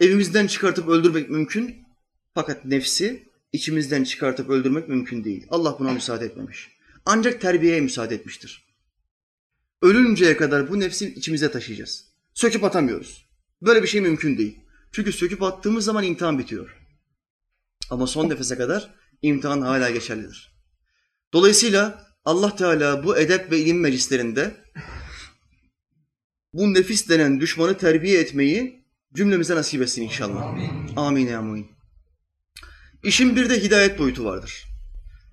evimizden çıkartıp öldürmek mümkün fakat nefsi içimizden çıkartıp öldürmek mümkün değil. Allah buna müsaade etmemiş. Ancak terbiyeye müsaade etmiştir. Ölünceye kadar bu nefsi içimize taşıyacağız. Söküp atamıyoruz. Böyle bir şey mümkün değil. Çünkü söküp attığımız zaman imtihan bitiyor. Ama son nefese kadar imtihan hala geçerlidir. Dolayısıyla Allah Teala bu edep ve ilim meclislerinde bu nefis denen düşmanı terbiye etmeyi cümlemize nasip etsin inşallah. Amin. Amin amin. İşin bir de hidayet boyutu vardır.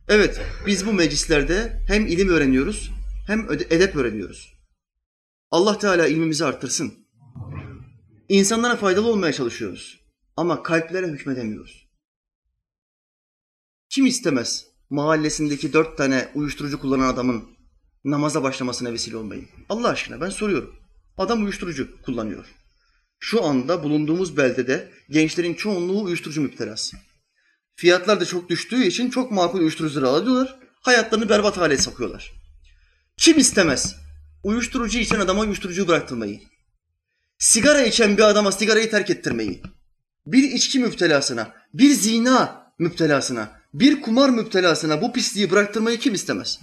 Evet, biz bu meclislerde hem ilim öğreniyoruz hem edep öğreniyoruz. Allah Teala ilmimizi arttırsın. İnsanlara faydalı olmaya çalışıyoruz. Ama kalplere hükmedemiyoruz. Kim istemez mahallesindeki dört tane uyuşturucu kullanan adamın namaza başlamasına vesile olmayı? Allah aşkına ben soruyorum. Adam uyuşturucu kullanıyor. Şu anda bulunduğumuz beldede gençlerin çoğunluğu uyuşturucu müptelası. Fiyatlar da çok düştüğü için çok makul uyuşturucuları alıyorlar. Hayatlarını berbat hale sokuyorlar. Kim istemez uyuşturucu içen adama uyuşturucuyu bıraktırmayı? Sigara içen bir adama sigarayı terk ettirmeyi? Bir içki müptelasına, bir zina müptelasına, bir kumar müptelasına bu pisliği bıraktırmayı kim istemez?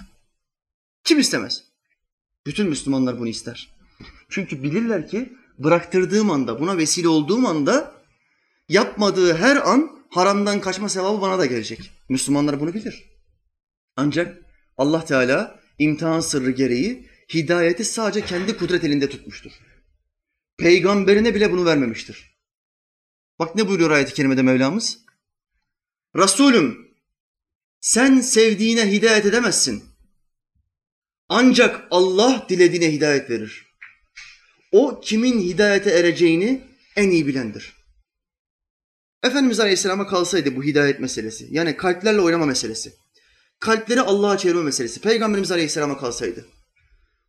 Kim istemez? Bütün Müslümanlar bunu ister. Çünkü bilirler ki bıraktırdığım anda, buna vesile olduğum anda yapmadığı her an haramdan kaçma sevabı bana da gelecek. Müslümanlar bunu bilir. Ancak Allah Teala imtihan sırrı gereği hidayeti sadece kendi kudret elinde tutmuştur. Peygamberine bile bunu vermemiştir. Bak ne buyuruyor ayet-i kerimede Mevlamız? Resulüm sen sevdiğine hidayet edemezsin. Ancak Allah dilediğine hidayet verir. O kimin hidayete ereceğini en iyi bilendir. Efendimiz Aleyhisselam'a kalsaydı bu hidayet meselesi, yani kalplerle oynama meselesi, kalpleri Allah'a çevirme meselesi, Peygamberimiz Aleyhisselam'a kalsaydı,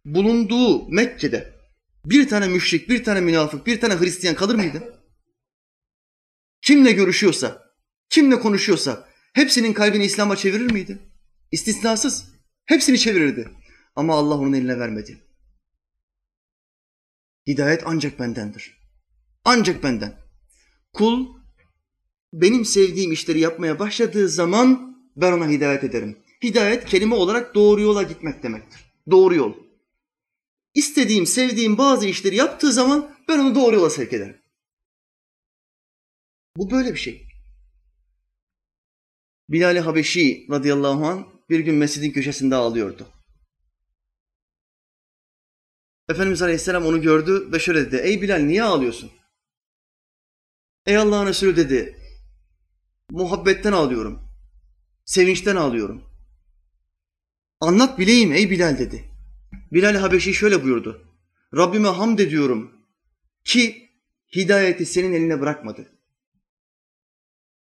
bulunduğu Mekke'de bir tane müşrik, bir tane münafık, bir tane Hristiyan kalır mıydı? Kimle görüşüyorsa, kimle konuşuyorsa hepsinin kalbini İslam'a çevirir miydi? İstisnasız. Hepsini çevirirdi. Ama Allah onun eline vermedi. Hidayet ancak bendendir. Ancak benden. Kul benim sevdiğim işleri yapmaya başladığı zaman ben ona hidayet ederim. Hidayet kelime olarak doğru yola gitmek demektir. Doğru yol. İstediğim, sevdiğim bazı işleri yaptığı zaman ben onu doğru yola sevk ederim. Bu böyle bir şey. Bilal-i Habeşi radıyallahu anh bir gün mescidin köşesinde ağlıyordu. Efendimiz Aleyhisselam onu gördü ve şöyle dedi. Ey Bilal niye ağlıyorsun? Ey Allah'ın Resulü dedi. Muhabbetten ağlıyorum. Sevinçten ağlıyorum. Anlat bileyim ey Bilal dedi. Bilal Habeşi şöyle buyurdu. Rabbime hamd ediyorum ki hidayeti senin eline bırakmadı.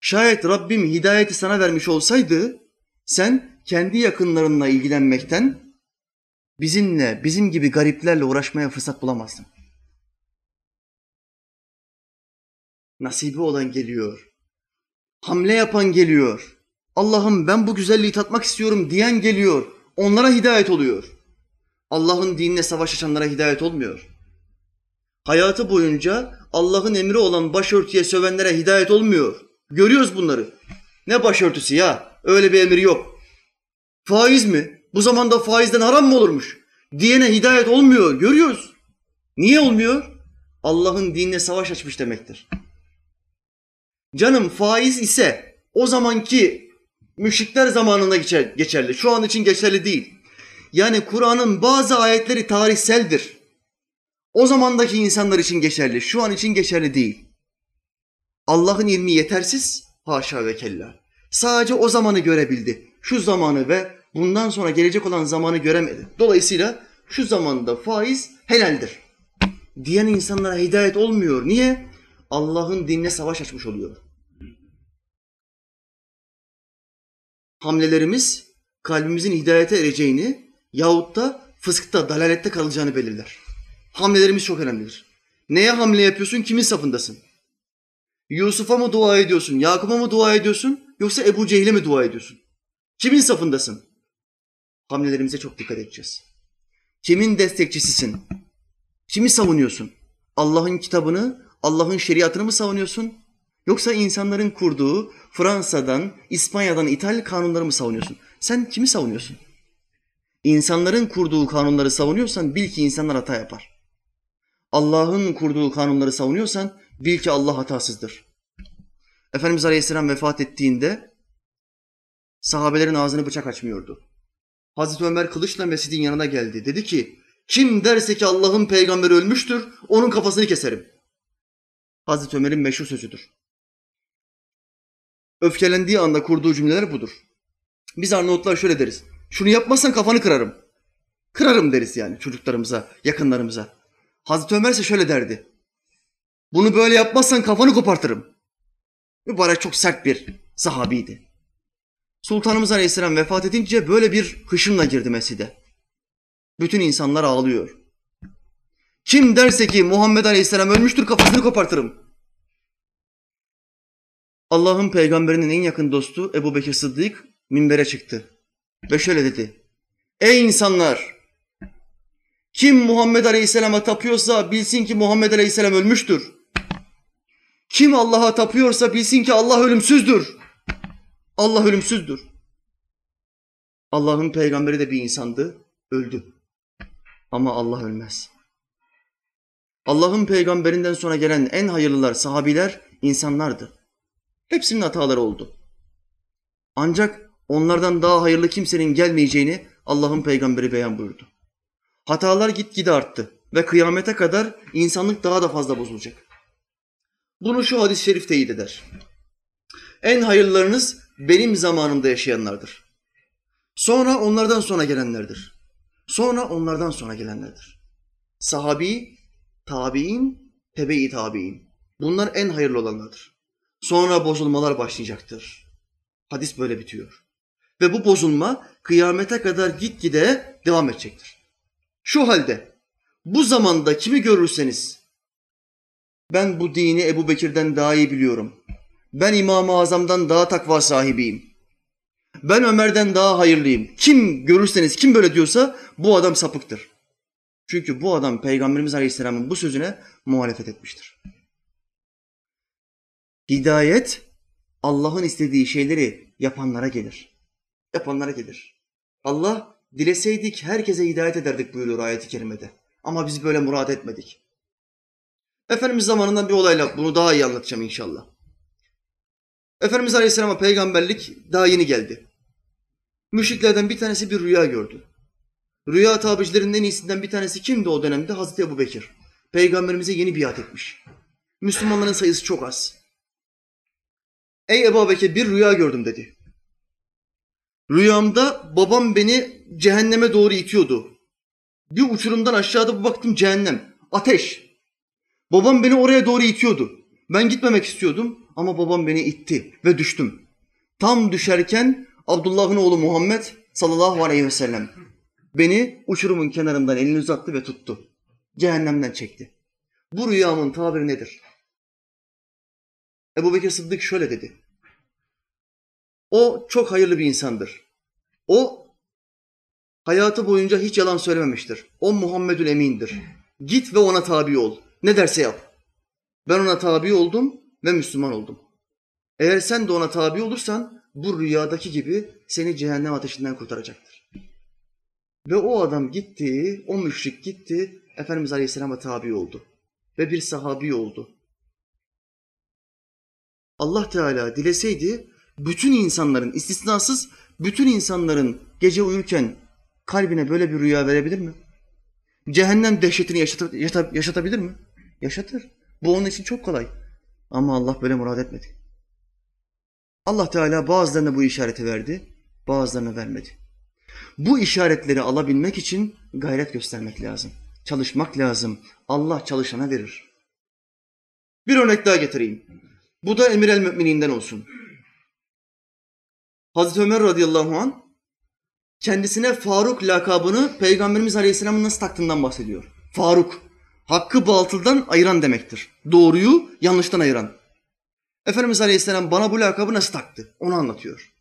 Şayet Rabbim hidayeti sana vermiş olsaydı sen kendi yakınlarınla ilgilenmekten bizimle, bizim gibi gariplerle uğraşmaya fırsat bulamazdın. Nasibi olan geliyor. Hamle yapan geliyor. Allah'ım ben bu güzelliği tatmak istiyorum diyen geliyor. Onlara hidayet oluyor. Allah'ın dinine savaş açanlara hidayet olmuyor. Hayatı boyunca Allah'ın emri olan başörtüye sövenlere hidayet olmuyor. Görüyoruz bunları. Ne başörtüsü ya? Öyle bir emir yok. Faiz mi? Bu zamanda faizden haram mı olurmuş? Diyene hidayet olmuyor. Görüyoruz. Niye olmuyor? Allah'ın dinine savaş açmış demektir. Canım faiz ise o zamanki müşrikler zamanında geçerli. Şu an için geçerli değil. Yani Kur'an'ın bazı ayetleri tarihseldir. O zamandaki insanlar için geçerli. Şu an için geçerli değil. Allah'ın ilmi yetersiz. Haşa ve kella. Sadece o zamanı görebildi. Şu zamanı ve bundan sonra gelecek olan zamanı göremedi. Dolayısıyla şu zamanda faiz helaldir. Diyen insanlara hidayet olmuyor. Niye? Allah'ın dinine savaş açmış oluyor. Hamlelerimiz kalbimizin hidayete ereceğini yahut da fıskta, dalalette kalacağını belirler. Hamlelerimiz çok önemlidir. Neye hamle yapıyorsun, kimin safındasın? Yusuf'a mı dua ediyorsun, Yakup'a mı dua ediyorsun yoksa Ebu Cehil'e mi dua ediyorsun? Kimin safındasın? Hamlelerimize çok dikkat edeceğiz. Kimin destekçisisin? Kimi savunuyorsun? Allah'ın kitabını, Allah'ın şeriatını mı savunuyorsun? Yoksa insanların kurduğu Fransa'dan, İspanya'dan ithal kanunları mı savunuyorsun? Sen kimi savunuyorsun? İnsanların kurduğu kanunları savunuyorsan bil ki insanlar hata yapar. Allah'ın kurduğu kanunları savunuyorsan bil ki Allah hatasızdır. Efendimiz Aleyhisselam vefat ettiğinde sahabelerin ağzını bıçak açmıyordu. Hazreti Ömer kılıçla mescidin yanına geldi. Dedi ki Kim derse ki Allah'ın peygamberi ölmüştür, onun kafasını keserim. Hazreti Ömer'in meşhur sözüdür. Öfkelendiği anda kurduğu cümleler budur. Biz Arnavutlar şöyle deriz. Şunu yapmazsan kafanı kırarım. Kırarım deriz yani çocuklarımıza, yakınlarımıza. Hazreti Ömer ise şöyle derdi. Bunu böyle yapmazsan kafanı kopartırım. Mübarek çok sert bir sahabiydi. Sultanımız Aleyhisselam vefat edince böyle bir hışımla girdi mescide. Bütün insanlar ağlıyor. Kim derse ki Muhammed Aleyhisselam ölmüştür kafasını kopartırım. Allah'ın peygamberinin en yakın dostu Ebu Bekir Sıddık minbere çıktı. Ve şöyle dedi. Ey insanlar! Kim Muhammed Aleyhisselam'a tapıyorsa bilsin ki Muhammed Aleyhisselam ölmüştür. Kim Allah'a tapıyorsa bilsin ki Allah ölümsüzdür. Allah ölümsüzdür. Allah'ın peygamberi de bir insandı, öldü. Ama Allah ölmez. Allah'ın peygamberinden sonra gelen en hayırlılar, sahabiler insanlardı. Hepsinin hataları oldu. Ancak onlardan daha hayırlı kimsenin gelmeyeceğini Allah'ın peygamberi beyan buyurdu. Hatalar gitgide arttı ve kıyamete kadar insanlık daha da fazla bozulacak. Bunu şu hadis-i şerif teyit eder. En hayırlılarınız benim zamanımda yaşayanlardır. Sonra onlardan sonra gelenlerdir. Sonra onlardan sonra gelenlerdir. Sahabi, tabi'in, tebe-i tabi'in. Bunlar en hayırlı olanlardır. Sonra bozulmalar başlayacaktır. Hadis böyle bitiyor. Ve bu bozulma kıyamete kadar gitgide devam edecektir. Şu halde bu zamanda kimi görürseniz ben bu dini Ebu Bekir'den daha iyi biliyorum. Ben İmam-ı Azam'dan daha takva sahibiyim. Ben Ömer'den daha hayırlıyım. Kim görürseniz kim böyle diyorsa bu adam sapıktır. Çünkü bu adam Peygamberimiz Aleyhisselam'ın bu sözüne muhalefet etmiştir. Hidayet Allah'ın istediği şeyleri yapanlara gelir. Yapanlara gelir. Allah dileseydik herkese hidayet ederdik buyuruyor ayeti kerimede. Ama biz böyle murad etmedik. Efendimiz zamanından bir olayla bunu daha iyi anlatacağım inşallah. Efendimiz Aleyhisselam'a peygamberlik daha yeni geldi. Müşriklerden bir tanesi bir rüya gördü. Rüya tabicilerinin en iyisinden bir tanesi kimdi o dönemde? Hazreti Ebu Bekir. Peygamberimize yeni biat etmiş. Müslümanların sayısı çok az. Ey Ebu Bekir bir rüya gördüm dedi. Rüyamda babam beni cehenneme doğru itiyordu. Bir uçurumdan aşağıda baktım cehennem, ateş. Babam beni oraya doğru itiyordu. Ben gitmemek istiyordum ama babam beni itti ve düştüm. Tam düşerken Abdullah'ın oğlu Muhammed sallallahu aleyhi ve sellem beni uçurumun kenarından elini uzattı ve tuttu. Cehennemden çekti. Bu rüyamın tabiri nedir? Ebu Bekir Sıddık şöyle dedi. O çok hayırlı bir insandır. O hayatı boyunca hiç yalan söylememiştir. O Muhammedül Emin'dir. Git ve ona tabi ol. Ne derse yap. Ben ona tabi oldum ve Müslüman oldum. Eğer sen de ona tabi olursan bu rüyadaki gibi seni cehennem ateşinden kurtaracaktır. Ve o adam gitti, o müşrik gitti, Efendimiz Aleyhisselam'a tabi oldu. Ve bir sahabi oldu. Allah Teala dileseydi bütün insanların, istisnasız bütün insanların gece uyurken kalbine böyle bir rüya verebilir mi? Cehennem dehşetini yaşat, yaşatabilir mi? Yaşatır. Bu onun için çok kolay. Ama Allah böyle murad etmedi. Allah Teala bazılarına bu işareti verdi, bazılarına vermedi. Bu işaretleri alabilmek için gayret göstermek lazım. Çalışmak lazım. Allah çalışana verir. Bir örnek daha getireyim. Bu da emir el mümininden olsun. Hazreti Ömer radıyallahu an kendisine Faruk lakabını Peygamberimiz Aleyhisselam'ın nasıl taktığından bahsediyor. Faruk, hakkı batıldan ayıran demektir. Doğruyu yanlıştan ayıran. Efendimiz Aleyhisselam bana bu lakabı nasıl taktı? Onu anlatıyor.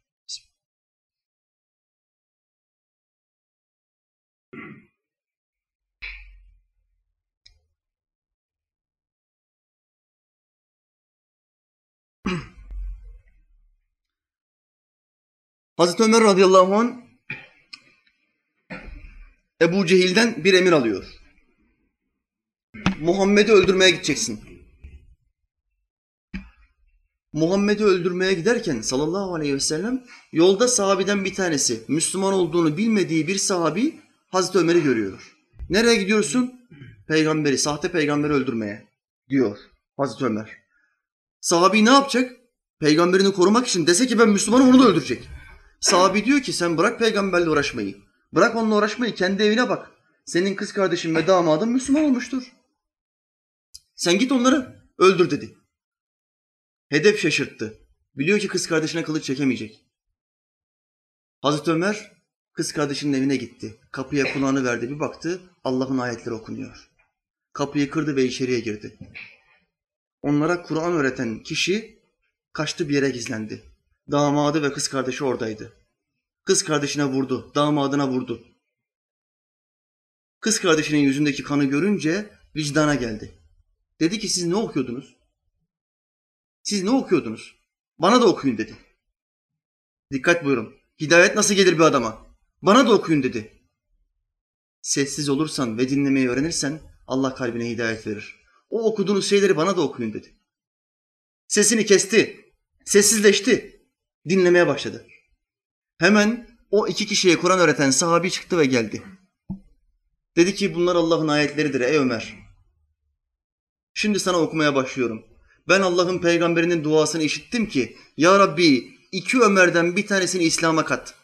Hazreti Ömer radıyallahu anh Ebu Cehil'den bir emir alıyor. Muhammed'i öldürmeye gideceksin. Muhammed'i öldürmeye giderken sallallahu aleyhi ve sellem yolda sahabiden bir tanesi Müslüman olduğunu bilmediği bir sahabi Hazreti Ömer'i görüyor. Nereye gidiyorsun? Peygamberi, sahte peygamberi öldürmeye diyor Hazreti Ömer. Sahabi ne yapacak? Peygamberini korumak için dese ki ben Müslümanım onu da öldürecek. Sahabi diyor ki sen bırak peygamberle uğraşmayı. Bırak onunla uğraşmayı kendi evine bak. Senin kız kardeşin ve damadın Müslüman olmuştur. Sen git onları öldür dedi. Hedef şaşırttı. Biliyor ki kız kardeşine kılıç çekemeyecek. Hazreti Ömer kız kardeşinin evine gitti. Kapıya kulağını verdi bir baktı Allah'ın ayetleri okunuyor. Kapıyı kırdı ve içeriye girdi. Onlara Kur'an öğreten kişi kaçtı bir yere gizlendi. Damadı ve kız kardeşi oradaydı. Kız kardeşine vurdu, damadına vurdu. Kız kardeşinin yüzündeki kanı görünce vicdana geldi. Dedi ki siz ne okuyordunuz? Siz ne okuyordunuz? Bana da okuyun dedi. Dikkat buyurun. Hidayet nasıl gelir bir adama? Bana da okuyun dedi. Sessiz olursan ve dinlemeyi öğrenirsen Allah kalbine hidayet verir. O okuduğunuz şeyleri bana da okuyun dedi. Sesini kesti. Sessizleşti. Dinlemeye başladı. Hemen o iki kişiye Kur'an öğreten sahabi çıktı ve geldi. Dedi ki bunlar Allah'ın ayetleridir ey Ömer. Şimdi sana okumaya başlıyorum. Ben Allah'ın peygamberinin duasını işittim ki Ya Rabbi iki Ömer'den bir tanesini İslam'a kat.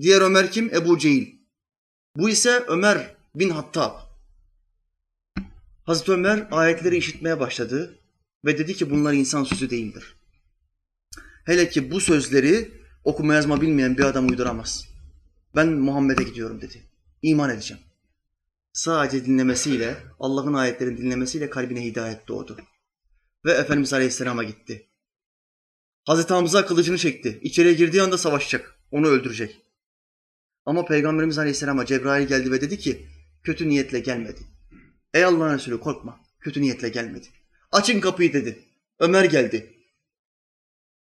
Diğer Ömer kim? Ebu Cehil. Bu ise Ömer bin Hattab. Hazreti Ömer ayetleri işitmeye başladı ve dedi ki bunlar insan sözü değildir. Hele ki bu sözleri okuma yazma bilmeyen bir adam uyduramaz. Ben Muhammed'e gidiyorum dedi. İman edeceğim. Sadece dinlemesiyle, Allah'ın ayetlerini dinlemesiyle kalbine hidayet doğdu. Ve Efendimiz Aleyhisselam'a gitti. Hazreti Hamza kılıcını çekti. İçeriye girdiği anda savaşacak. Onu öldürecek. Ama Peygamberimiz Aleyhisselam'a Cebrail geldi ve dedi ki kötü niyetle gelmedi. Ey Allah'ın Resulü korkma. Kötü niyetle gelmedi. Açın kapıyı dedi. Ömer geldi.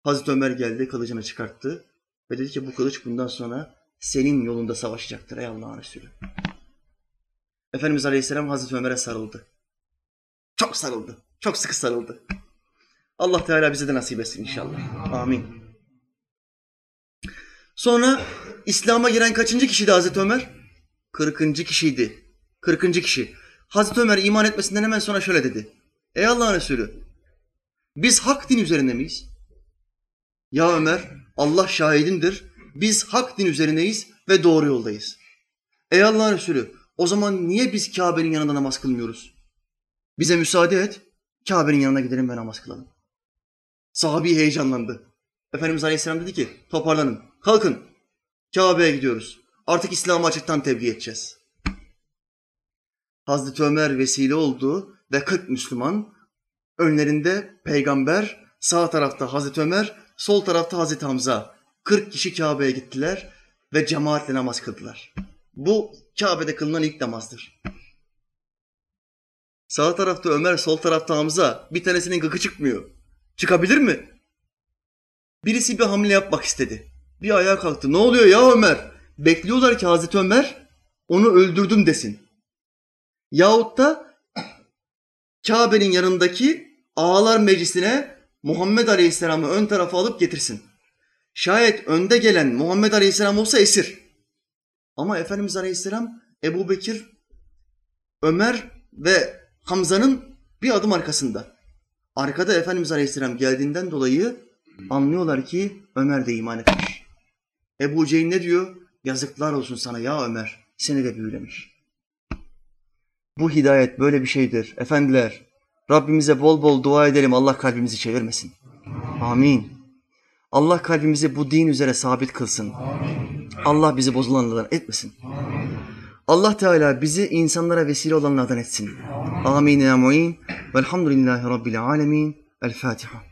Hazreti Ömer geldi, kılıcını çıkarttı ve dedi ki bu kılıç bundan sonra senin yolunda savaşacaktır ey Allah'ın Resulü. Efendimiz Aleyhisselam Hazreti Ömer'e sarıldı. Çok sarıldı. Çok sıkı sarıldı. Allah Teala bize de nasip etsin inşallah. Amin. Sonra İslam'a giren kaçıncı kişiydi Hazreti Ömer? Kırkıncı kişiydi. Kırkıncı kişi. Hazreti Ömer iman etmesinden hemen sonra şöyle dedi. Ey Allah'ın Resulü, biz hak din üzerinde miyiz? Ya Ömer, Allah şahidindir. Biz hak din üzerindeyiz ve doğru yoldayız. Ey Allah'ın Resulü, o zaman niye biz Kabe'nin yanında namaz kılmıyoruz? Bize müsaade et, Kabe'nin yanına gidelim ve namaz kılalım. Sahabi heyecanlandı. Efendimiz Aleyhisselam dedi ki, toparlanın, kalkın, Kabe'ye gidiyoruz. Artık İslam'ı açıktan tebliğ edeceğiz. Hazreti Ömer vesile oldu ve 40 Müslüman, önlerinde peygamber, sağ tarafta Hazreti Ömer, sol tarafta Hazreti Hamza. 40 kişi Kabe'ye gittiler ve cemaatle namaz kıldılar. Bu Kabe'de kılınan ilk namazdır. Sağ tarafta Ömer, sol tarafta Hamza. Bir tanesinin gıkı çıkmıyor. Çıkabilir mi? Birisi bir hamle yapmak istedi. Bir ayağa kalktı. Ne oluyor ya Ömer? Bekliyorlar ki Hazreti Ömer onu öldürdüm desin. Yahut da Kabe'nin yanındaki ağalar meclisine Muhammed Aleyhisselam'ı ön tarafa alıp getirsin. Şayet önde gelen Muhammed Aleyhisselam olsa esir. Ama Efendimiz Aleyhisselam Ebu Bekir, Ömer ve Hamza'nın bir adım arkasında. Arkada Efendimiz Aleyhisselam geldiğinden dolayı anlıyorlar ki Ömer de iman etmiş. Ebu Cehil ne diyor? Yazıklar olsun sana ya Ömer, seni de büyülemiş. Bu hidayet böyle bir şeydir. Efendiler, Rabbimize bol bol dua edelim Allah kalbimizi çevirmesin. Amin. Allah kalbimizi bu din üzere sabit kılsın. Allah bizi bozulanlardan etmesin. Allah Teala bizi insanlara vesile olanlardan etsin. Amin ya mu'in. Velhamdülillahi Rabbil alemin. El Fatiha.